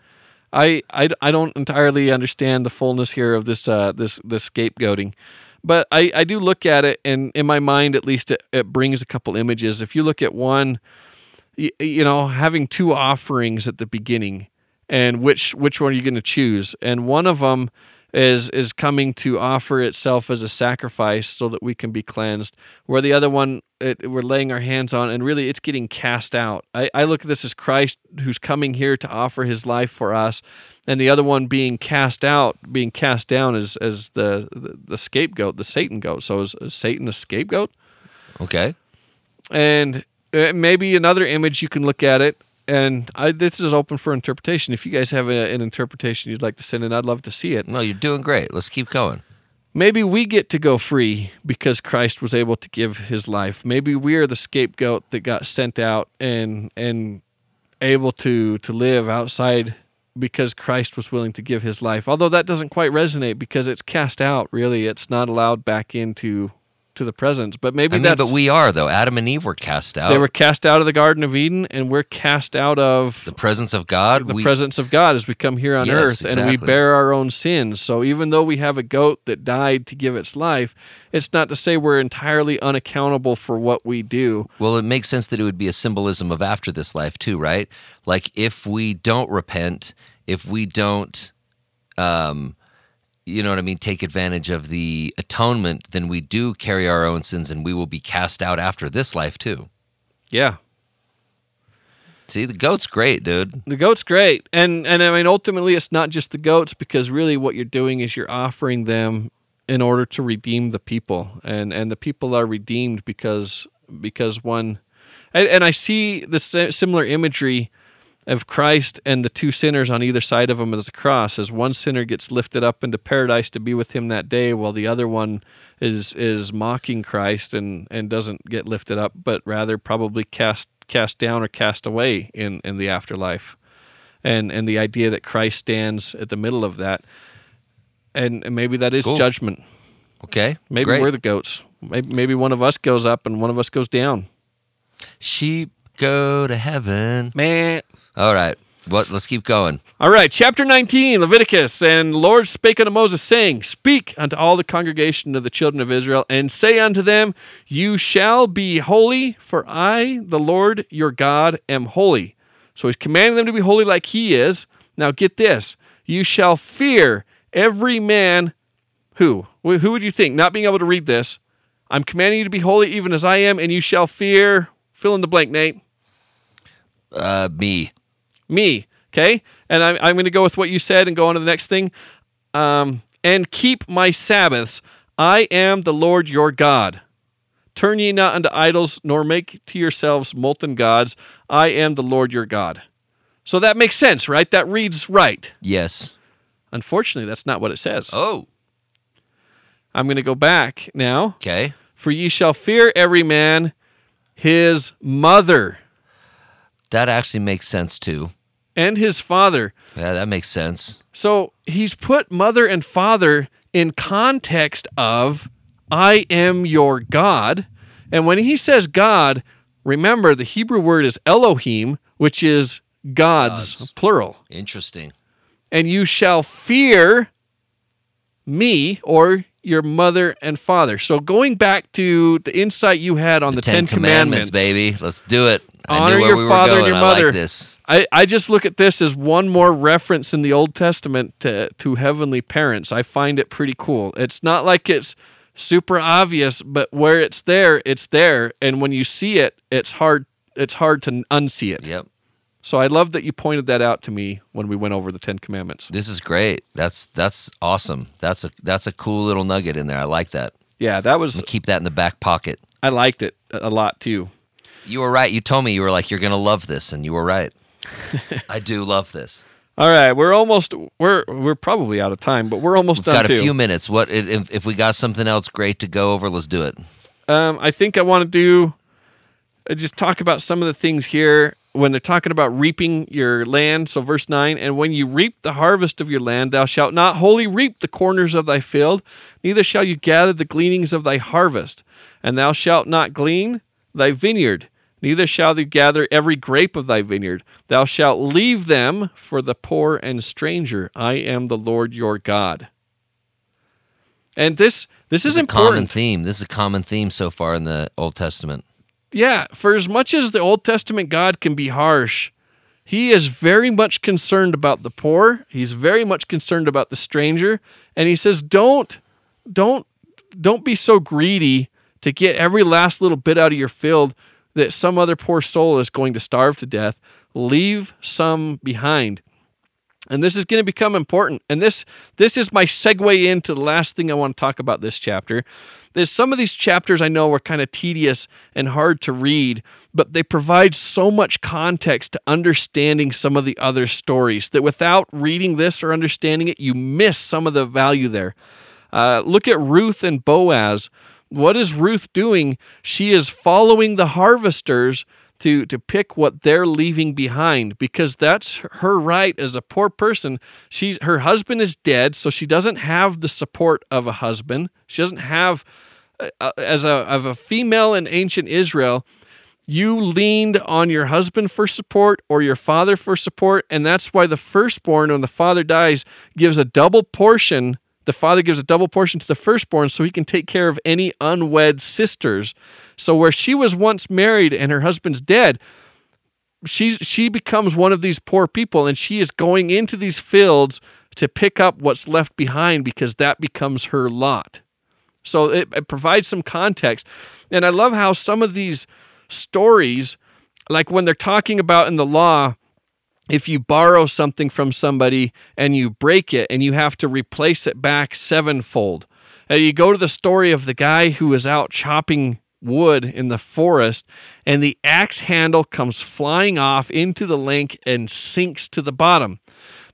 A: I, I, I don't entirely understand the fullness here of this uh, this this scapegoating, but I, I do look at it, and in my mind, at least, it, it brings a couple images. If you look at one, you, you know, having two offerings at the beginning, and which which one are you going to choose? And one of them is is coming to offer itself as a sacrifice so that we can be cleansed, where the other one it, we're laying our hands on, and really it's getting cast out. I, I look at this as Christ who's coming here to offer His life for us, and the other one being cast out, being cast down as as the the, the scapegoat, the Satan goat. So is, is Satan a scapegoat?
B: Okay.
A: and uh, maybe another image you can look at it and I, this is open for interpretation. If you guys have a, an interpretation you'd like to send in i'd love to see it.
B: No, you're doing great. Let's keep going.
A: maybe we get to go free because christ was able to give his life. Maybe we're the scapegoat that got sent out and and able to to live outside because christ was willing to give his life. Although that doesn't quite resonate because it's cast out really. It's not allowed back into to the presence but maybe
B: I mean,
A: that's
B: but we are though. Adam and Eve were cast out.
A: They were cast out of the Garden of Eden, and we're cast out of
B: the presence of God.
A: the
B: we,
A: presence of God as we come here on
B: Yes,
A: earth, and we bear our own sins. So even though we have a goat that died to give its life, it's not to say we're entirely unaccountable for what we do.
B: well, it makes sense that it would be a symbolism of after this life too, right? Like if we don't repent, if we don't, um, you know what I mean, take advantage of the atonement, then we do carry our own sins, and we will be cast out after this life too.
A: Yeah,
B: See, the goat's great, dude.
A: the goat's great, and and I mean ultimately it's not just the goats because really what you're doing is you're offering them in order to redeem the people, and and the people are redeemed because because one, and, and I see the similar imagery of Christ and the two sinners on either side of him as a cross, as one sinner gets lifted up into paradise to be with him that day, while the other one is is mocking Christ and and doesn't get lifted up, but rather probably cast cast down or cast away in in the afterlife, and and the idea that Christ stands at the middle of that, and, and maybe that is
B: Cool.
A: judgment.
B: Okay,
A: Maybe
B: great.
A: we're the goats. Maybe maybe one of us goes up and one of us goes down.
B: sheep go to heaven.
A: Man.
B: All right, what? Let's keep going.
A: All right, chapter 19, Leviticus. And the Lord spake unto Moses, saying, Speak unto all the congregation of the children of Israel, and say unto them, You shall be holy, for I, the Lord your God, am holy. So he's commanding them to be holy like he is. Now get this you shall fear every man who? Who would you think? Not being able to read this. I'm commanding you to be holy even as I am, and you shall fear, fill in the blank, Nate.
B: Uh, me.
A: Me. Okay. And I'm, I'm going to go with what you said and go on to the next thing. Um, and keep my Sabbaths. I am the Lord your God. Turn ye not unto idols, nor make to yourselves molten gods. I am the Lord your God. So that makes sense, right? That reads right.
B: Yes.
A: Unfortunately, that's not what it says.
B: Oh.
A: I'm going to go back now.
B: Okay.
A: For ye shall fear every man his mother
B: That actually makes sense too.
A: and his father.
B: Yeah, that makes sense.
A: So he's put mother and father in context of I am your God. And when he says God, remember the Hebrew word is Elohim, which is gods,
B: Gods.
A: plural.
B: Interesting.
A: And you shall fear me or your mother and father. So going back to the insight you had on the,
B: Ten, commandments, baby. Let's do it. I
A: Honor your
B: we
A: father and your
B: I
A: mother.
B: like this.
A: I, I just look at this as one more reference in the Old Testament to, to heavenly parents. I find it pretty cool. It's not like it's super obvious, but where it's there, it's there. And when you see it, it's hard it's hard to unsee it.
B: Yep.
A: So I love that you pointed that out to me when we went over the Ten Commandments.
B: This is great. That's that's awesome. That's a that's a cool little nugget in there. I like that.
A: Yeah, that was
B: Keep that in the back pocket.
A: I liked it a lot too.
B: You were right. You told me you were like you're gonna love this, and you were right. I do love this.
A: All right, we're almost we're we're probably out of time, but we're almost
B: We've
A: done
B: got a
A: too.
B: few minutes. What if, if we got something else great to go over? Let's do it.
A: Um, I think I want to do uh, just talk about some of the things here when they're talking about reaping your land. So, verse 9, and when you reap the harvest of your land, thou shalt not wholly reap the corners of thy field, neither shall you gather the gleanings of thy harvest. And thou shalt not glean thy vineyard, neither shall thou gather every grape of thy vineyard. Thou shalt leave them for the poor and stranger. I am the Lord your God. And this this is
B: It's a common theme. This is a common theme so far in the Old Testament.
A: Yeah, for as much as the Old Testament God can be harsh, he is very much concerned about the poor. He's very much concerned about the stranger, and he says, "Don't don't don't be so greedy to get every last little bit out of your field that some other poor soul is going to starve to death. Leave some behind." And this is going to become important. And this this is my segue into the last thing I want to talk about this chapter. There's some of these chapters I know are kind of tedious and hard to read, but they provide so much context to understanding some of the other stories that without reading this or understanding it, you miss some of the value there. Uh, look at Ruth and Boaz. What is Ruth doing? She is following the harvesters to to pick what they're leaving behind because that's her right as a poor person. She's her husband is dead, so she doesn't have the support of a husband. She doesn't have uh, as a of a female in ancient Israel. You leaned on your husband for support or your father for support, and that's why the firstborn, when the father dies, gives a double portion. The father gives a double portion to the firstborn so he can take care of any unwed sisters. So, where she was once married and her husband's dead, she's she becomes one of these poor people and she is going into these fields to pick up what's left behind because that becomes her lot. So it, it provides some context. And I love how some of these stories, like when they're talking about in the law, if you borrow something from somebody and you break it and you have to replace it back sevenfold. And you go to the story of the guy who was out chopping wood in the forest and the axe handle comes flying off into the lake and sinks to the bottom.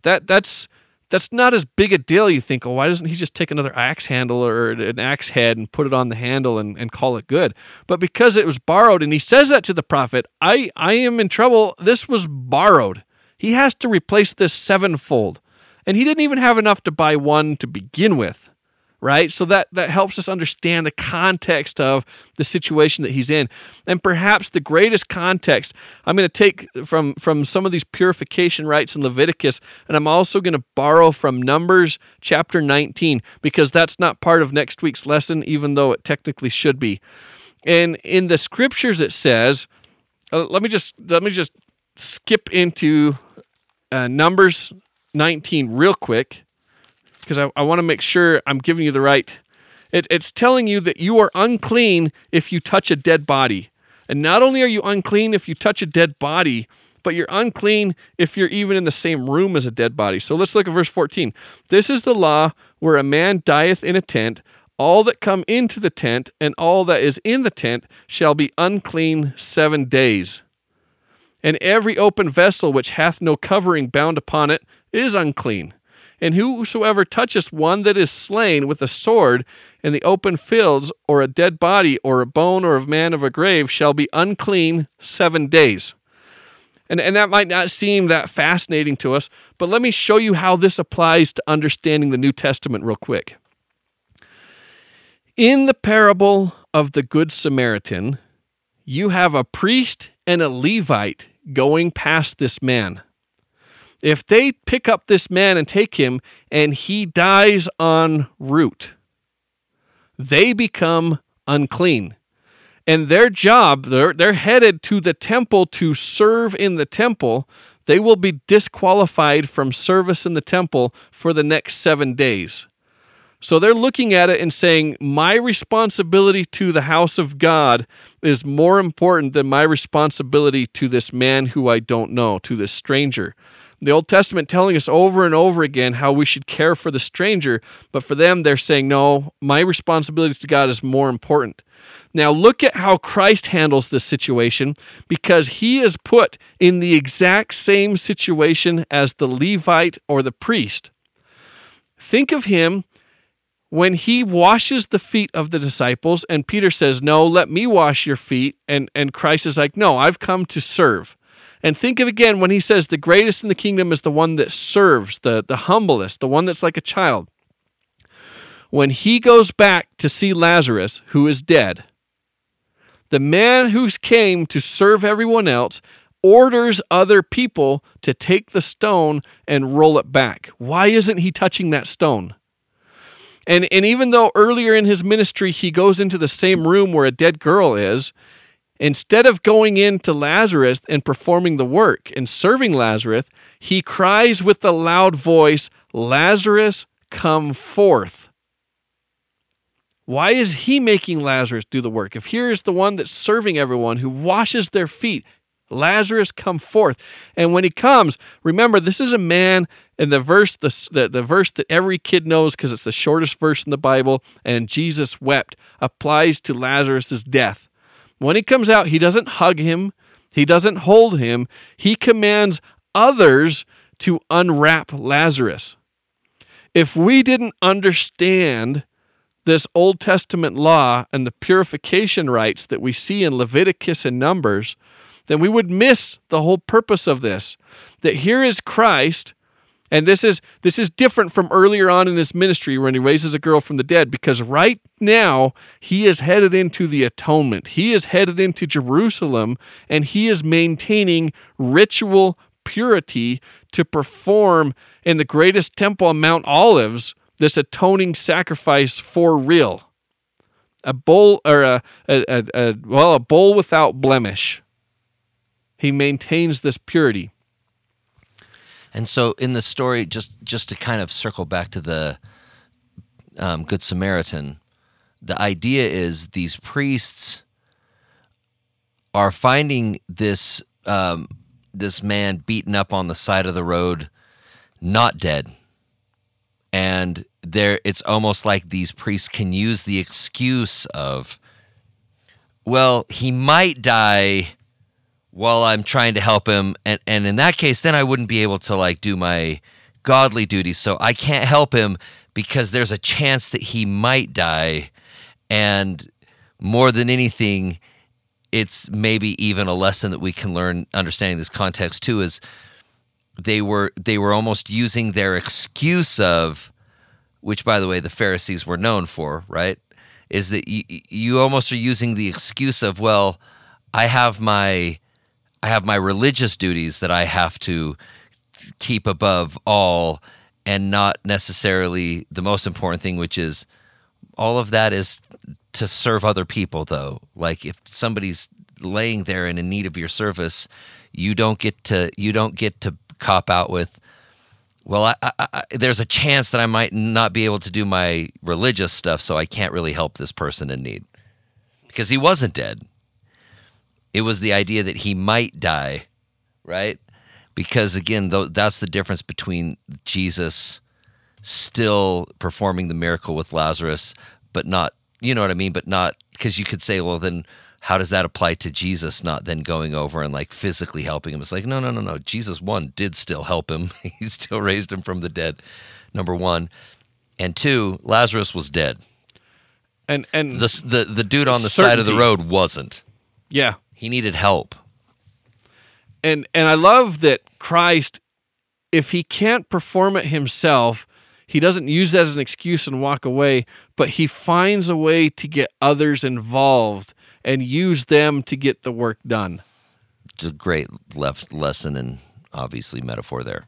A: That that's that's not as big a deal. You think, oh, why doesn't he just take another axe handle or an axe head and put it on the handle and, and call it good? But because it was borrowed, and he says that to the prophet, I, I am in trouble. This was borrowed. He has to replace this sevenfold. And he didn't even have enough to buy one to begin with. Right? So that, that helps us understand the context of the situation that he's in. And perhaps the greatest context I'm going to take from, from some of these purification rites in Leviticus, and I'm also going to borrow from Numbers chapter 19, because that's not part of next week's lesson, even though it technically should be. And in the scriptures it says, uh, let me just let me just skip into uh, Numbers 19 real quick because I, I want to make sure I'm giving you the right. It, it's telling you that you are unclean if you touch a dead body. And not only are you unclean if you touch a dead body, but you're unclean if you're even in the same room as a dead body. So let's look at verse 14. This is the law where a man dieth in a tent. All that come into the tent and all that is in the tent shall be unclean seven days. And every open vessel which hath no covering bound upon it is unclean. And whosoever toucheth one that is slain with a sword in the open fields, or a dead body, or a bone, or a man of a grave, shall be unclean seven days. And, and that might not seem that fascinating to us, but let me show you how this applies to understanding the New Testament real quick. In the parable of the Good Samaritan, you have a priest and a Levite going past this man. If they pick up this man and take him and he dies en route, they become unclean. And their job, they're, they're headed to the temple to serve in the temple. They will be disqualified from service in the temple for the next seven days. So they're looking at it and saying, My responsibility to the house of God is more important than my responsibility to this man who I don't know, to this stranger. The Old Testament telling us over and over again how we should care for the stranger, but for them, they're saying, No, my responsibility to God is more important. Now, look at how Christ handles this situation because he is put in the exact same situation as the Levite or the priest. Think of him when he washes the feet of the disciples and Peter says, "No, let me wash your feet." And and Christ is like, "No, I've come to serve." And think of again when he says the greatest in the kingdom is the one that serves, the the humblest, the one that's like a child. When he goes back to see Lazarus who is dead, the man who came to serve everyone else orders other people to take the stone and roll it back. Why isn't he touching that stone? And, and even though earlier in his ministry he goes into the same room where a dead girl is, instead of going into Lazarus and performing the work and serving Lazarus, he cries with a loud voice, Lazarus, come forth. Why is he making Lazarus do the work? If here is the one that's serving everyone who washes their feet, Lazarus come forth. And when he comes, remember this is a man in the verse the, the, the verse that every kid knows because it's the shortest verse in the Bible and Jesus wept applies to Lazarus's death. When he comes out, he doesn't hug him, he doesn't hold him, he commands others to unwrap Lazarus. If we didn't understand this Old Testament law and the purification rites that we see in Leviticus and Numbers, then we would miss the whole purpose of this. That here is Christ, and this is this is different from earlier on in his ministry when he raises a girl from the dead, because right now he is headed into the atonement. He is headed into Jerusalem, and he is maintaining ritual purity to perform in the greatest temple on Mount Olives this atoning sacrifice for real. A bowl or a, a, a, a well, a bowl without blemish. He maintains this purity.
B: And so, in the story, just just to kind of circle back to the um, Good Samaritan, the idea is these priests are finding this um, this man beaten up on the side of the road, not dead, and there it's almost like these priests can use the excuse of, well, he might die while I'm trying to help him. And, and in that case, then I wouldn't be able to like do my godly duties. So I can't help him because there's a chance that he might die. And more than anything, it's maybe even a lesson that we can learn understanding this context too is they were they were almost using their excuse of which by the way the Pharisees were known for, right? Is that you, you almost are using the excuse of, well, I have my I have my religious duties that I have to keep above all and not necessarily the most important thing which is all of that is to serve other people though. Like if somebody's laying there and in need of your service you don't get to you don't get to cop out with well I, I, I, there's a chance that i might not be able to do my religious stuff so i can't really help this person in need. Because he wasn't dead it was the idea that he might die, right? Because again, that's the difference between Jesus still performing the miracle with Lazarus, but not, you know what I mean? But not, because you could say, well, then how does that apply to Jesus not then going over and like physically helping him? It's like, no, no, no, no. Jesus, one, did still help him, he still raised him from the dead, number one. And two, Lazarus was dead.
A: And, and
B: the, the, the dude on the certainty. side of the road wasn't.
A: Yeah.
B: He needed help.
A: And and I love that Christ if he can't perform it himself, he doesn't use that as an excuse and walk away, but he finds a way to get others involved and use them to get the work done.
B: It's a great left lesson and obviously metaphor there.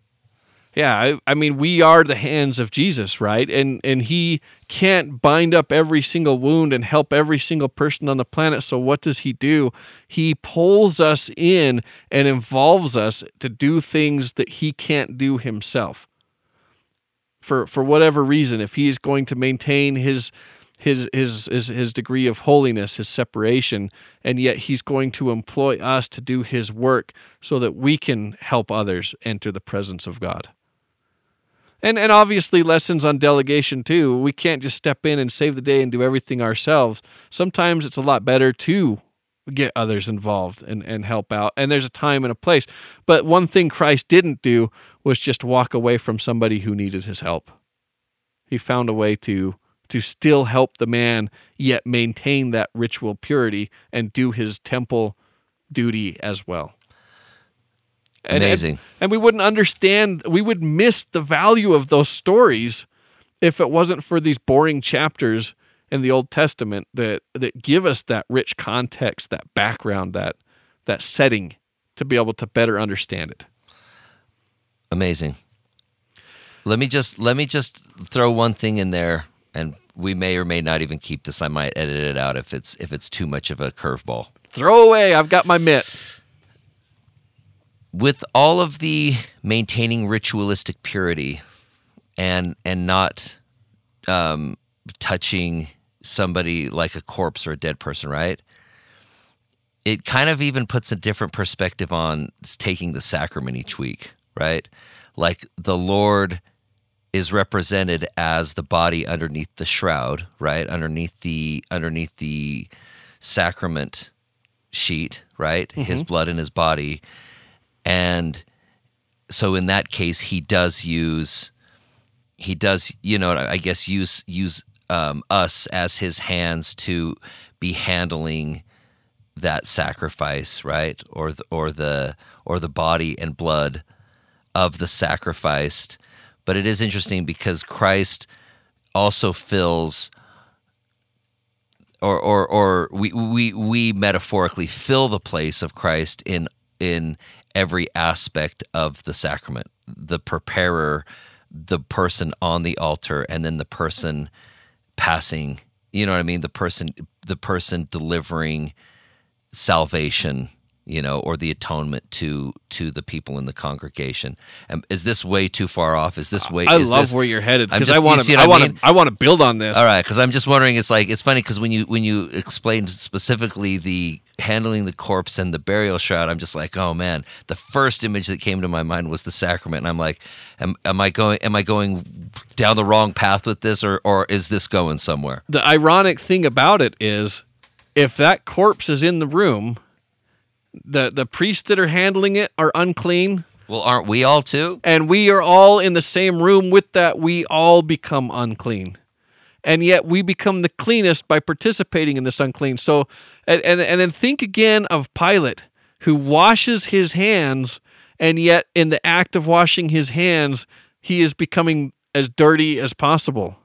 A: Yeah, I, I mean, we are the hands of Jesus, right? And and he can't bind up every single wound and help every single person on the planet. So what does he do? He pulls us in and involves us to do things that he can't do himself. For for whatever reason, if he is going to maintain his his his his, his degree of holiness, his separation, and yet he's going to employ us to do his work so that we can help others enter the presence of God and and obviously lessons on delegation too. We can't just step in and save the day and do everything ourselves. Sometimes it's a lot better to get others involved and, and help out. And there's a time and a place. But one thing Christ didn't do was just walk away from somebody who needed his help. He found a way to to still help the man yet maintain that ritual purity and do his temple duty as well. And,
B: Amazing.
A: And, and we wouldn't understand, we would miss the value of those stories if it wasn't for these boring chapters in the Old Testament that that give us that rich context, that background, that that setting to be able to better understand it.
B: Amazing. Let me just let me just throw one thing in there and we may or may not even keep this. I might edit it out if it's if it's too much of a curveball.
A: Throw away. I've got my mitt
B: with all of the maintaining ritualistic purity and and not um, touching somebody like a corpse or a dead person, right? It kind of even puts a different perspective on taking the sacrament each week, right? Like the Lord is represented as the body underneath the shroud, right? Underneath the underneath the sacrament sheet, right? Mm-hmm. His blood in his body and so in that case he does use he does you know i guess use use um, us as his hands to be handling that sacrifice right? Or the, or the or the body and blood of the sacrificed. But it is interesting because christ also fills or or or we we we metaphorically fill the place of Christ in in every aspect of the sacrament the preparer, the person on the altar, and then the person passing. You know what I mean? The person, the person delivering salvation you know, or the atonement to to the people in the congregation. And is this way too far off? Is this way?
A: I love
B: this,
A: where you're headed because I want to. I want to. I want to build on this.
B: All right, because I'm just wondering. It's like it's funny because when you when you explained specifically the handling the corpse and the burial shroud, I'm just like, oh man. The first image that came to my mind was the sacrament, and I'm like, am, am I going? Am I going down the wrong path with this, or or is this going somewhere?
A: The ironic thing about it is, if that corpse is in the room the the priests that are handling it are unclean.
B: Well, aren't we all too?
A: And we are all in the same room with that. We all become unclean. And yet we become the cleanest by participating in this unclean. So, and, and, and then think again of Pilate, who washes his hands, and yet in the act of washing his hands, he is becoming as dirty as possible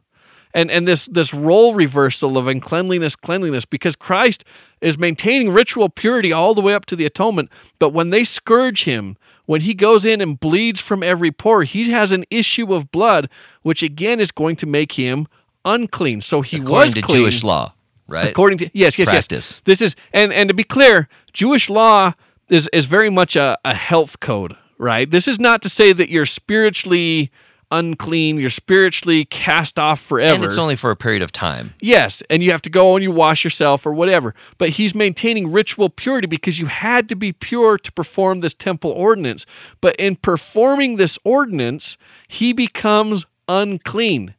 A: and and this this role reversal of uncleanliness cleanliness because Christ is maintaining ritual purity all the way up to the atonement but when they scourge him when he goes in and bleeds from every pore he has an issue of blood which again is going to make him unclean so he
B: according
A: was
B: to
A: clean.
B: Jewish law right
A: according to yes yes
B: Practice.
A: yes this is and and to be clear Jewish law is is very much a, a health code right this is not to say that you're spiritually unclean, you're spiritually cast off forever.
B: And it's only for a period of time.
A: Yes, and you have to go and you wash yourself or whatever. But he's maintaining ritual purity because you had to be pure to perform this temple ordinance. But in performing this ordinance, he becomes unclean.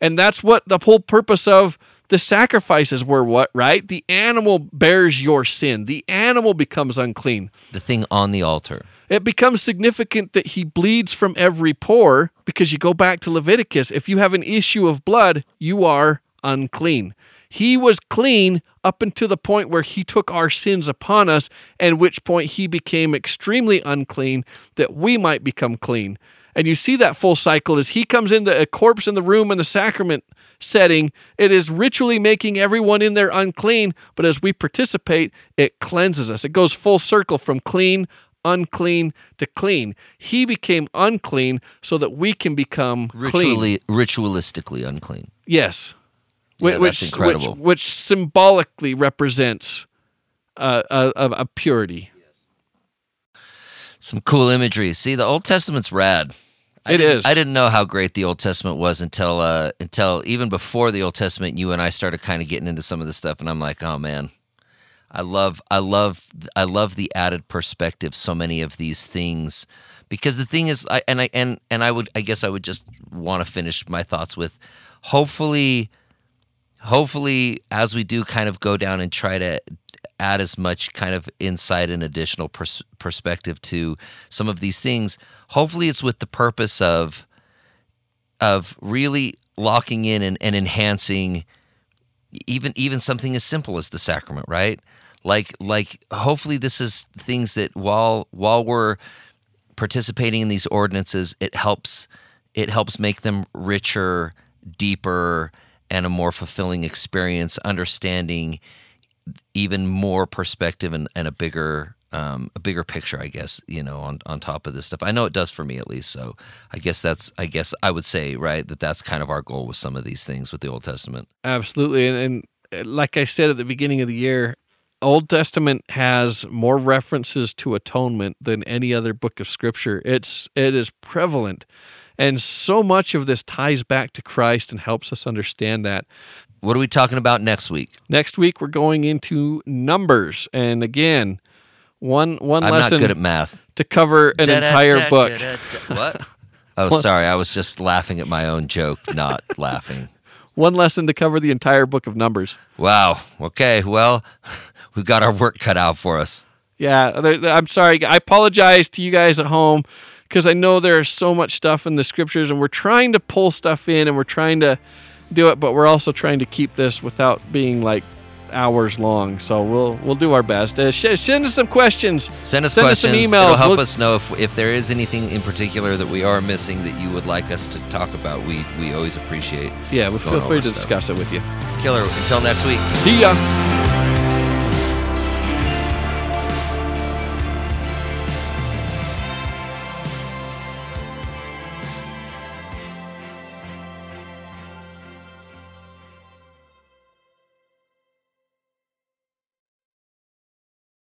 A: And that's what the whole purpose of the sacrifices were what, right? The animal bears your sin. The animal becomes unclean.
B: The thing on the altar
A: it becomes significant that he bleeds from every pore because you go back to Leviticus. If you have an issue of blood, you are unclean. He was clean up until the point where he took our sins upon us, and which point he became extremely unclean that we might become clean. And you see that full cycle as he comes into a corpse in the room in the sacrament setting. It is ritually making everyone in there unclean, but as we participate, it cleanses us. It goes full circle from clean, unclean to clean. He became unclean so that we can become clean.
B: Ritually, ritualistically unclean.
A: Yes.
B: Yeah,
A: Whi-
B: that's
A: which,
B: incredible.
A: Which, which symbolically represents uh, a, a purity.
B: Some cool imagery. See, the Old Testament's rad. I
A: It.
B: I didn't know how great the Old Testament was until uh, until even before the Old Testament. You and I started kind of getting into some of this stuff, and I'm like, oh man, I love, I love, I love the added perspective. So many of these things, because the thing is, I, and I and and I would, I guess, I would just want to finish my thoughts with, hopefully, hopefully, as we do, kind of go down and try to add as much kind of insight and additional pers- perspective to some of these things. Hopefully, it's with the purpose of of really locking in and, and enhancing even even something as simple as the sacrament, right? Like like hopefully this is things that while while we're participating in these ordinances, it helps it helps make them richer, deeper, and a more fulfilling experience, understanding even more perspective and, and a bigger um, a bigger picture, I guess, you know, on, on top of this stuff. I know it does for me at least. So I guess that's I guess I would say, right, that that's kind of our goal with some of these things with the Old Testament.
A: Absolutely. And, and uh, like I said at the beginning of the year, Old Testament has more references to atonement than any other book of scripture. It's it is prevalent. And so much of this ties back to Christ and helps us understand that.
B: What are we talking about next week?
A: Next week we're going into numbers. And again, one one
B: I'm not
A: lesson
B: good at math.
A: to cover an entire book.
B: What? Oh, sorry. I was just laughing at my own joke, not laughing.
A: One lesson to cover the entire book of numbers.
B: Wow. Okay. Well, we've got our work cut out for us.
A: Yeah, I'm sorry. I apologize to you guys at home because I know there's so much stuff in the scriptures, and we're trying to pull stuff in, and we're trying to do it, but we're also trying to keep this without being like hours long. So we'll we'll do our best. Uh, sh- send us some questions.
B: Send us
A: Send us
B: questions.
A: some emails.
B: It'll help
A: We'll-
B: us know if, if there is anything in particular that we are missing that you would like us to talk about. We we always appreciate.
A: Yeah,
B: we
A: feel free to
B: stuff.
A: discuss it with you.
B: Killer. Until next week.
A: See ya.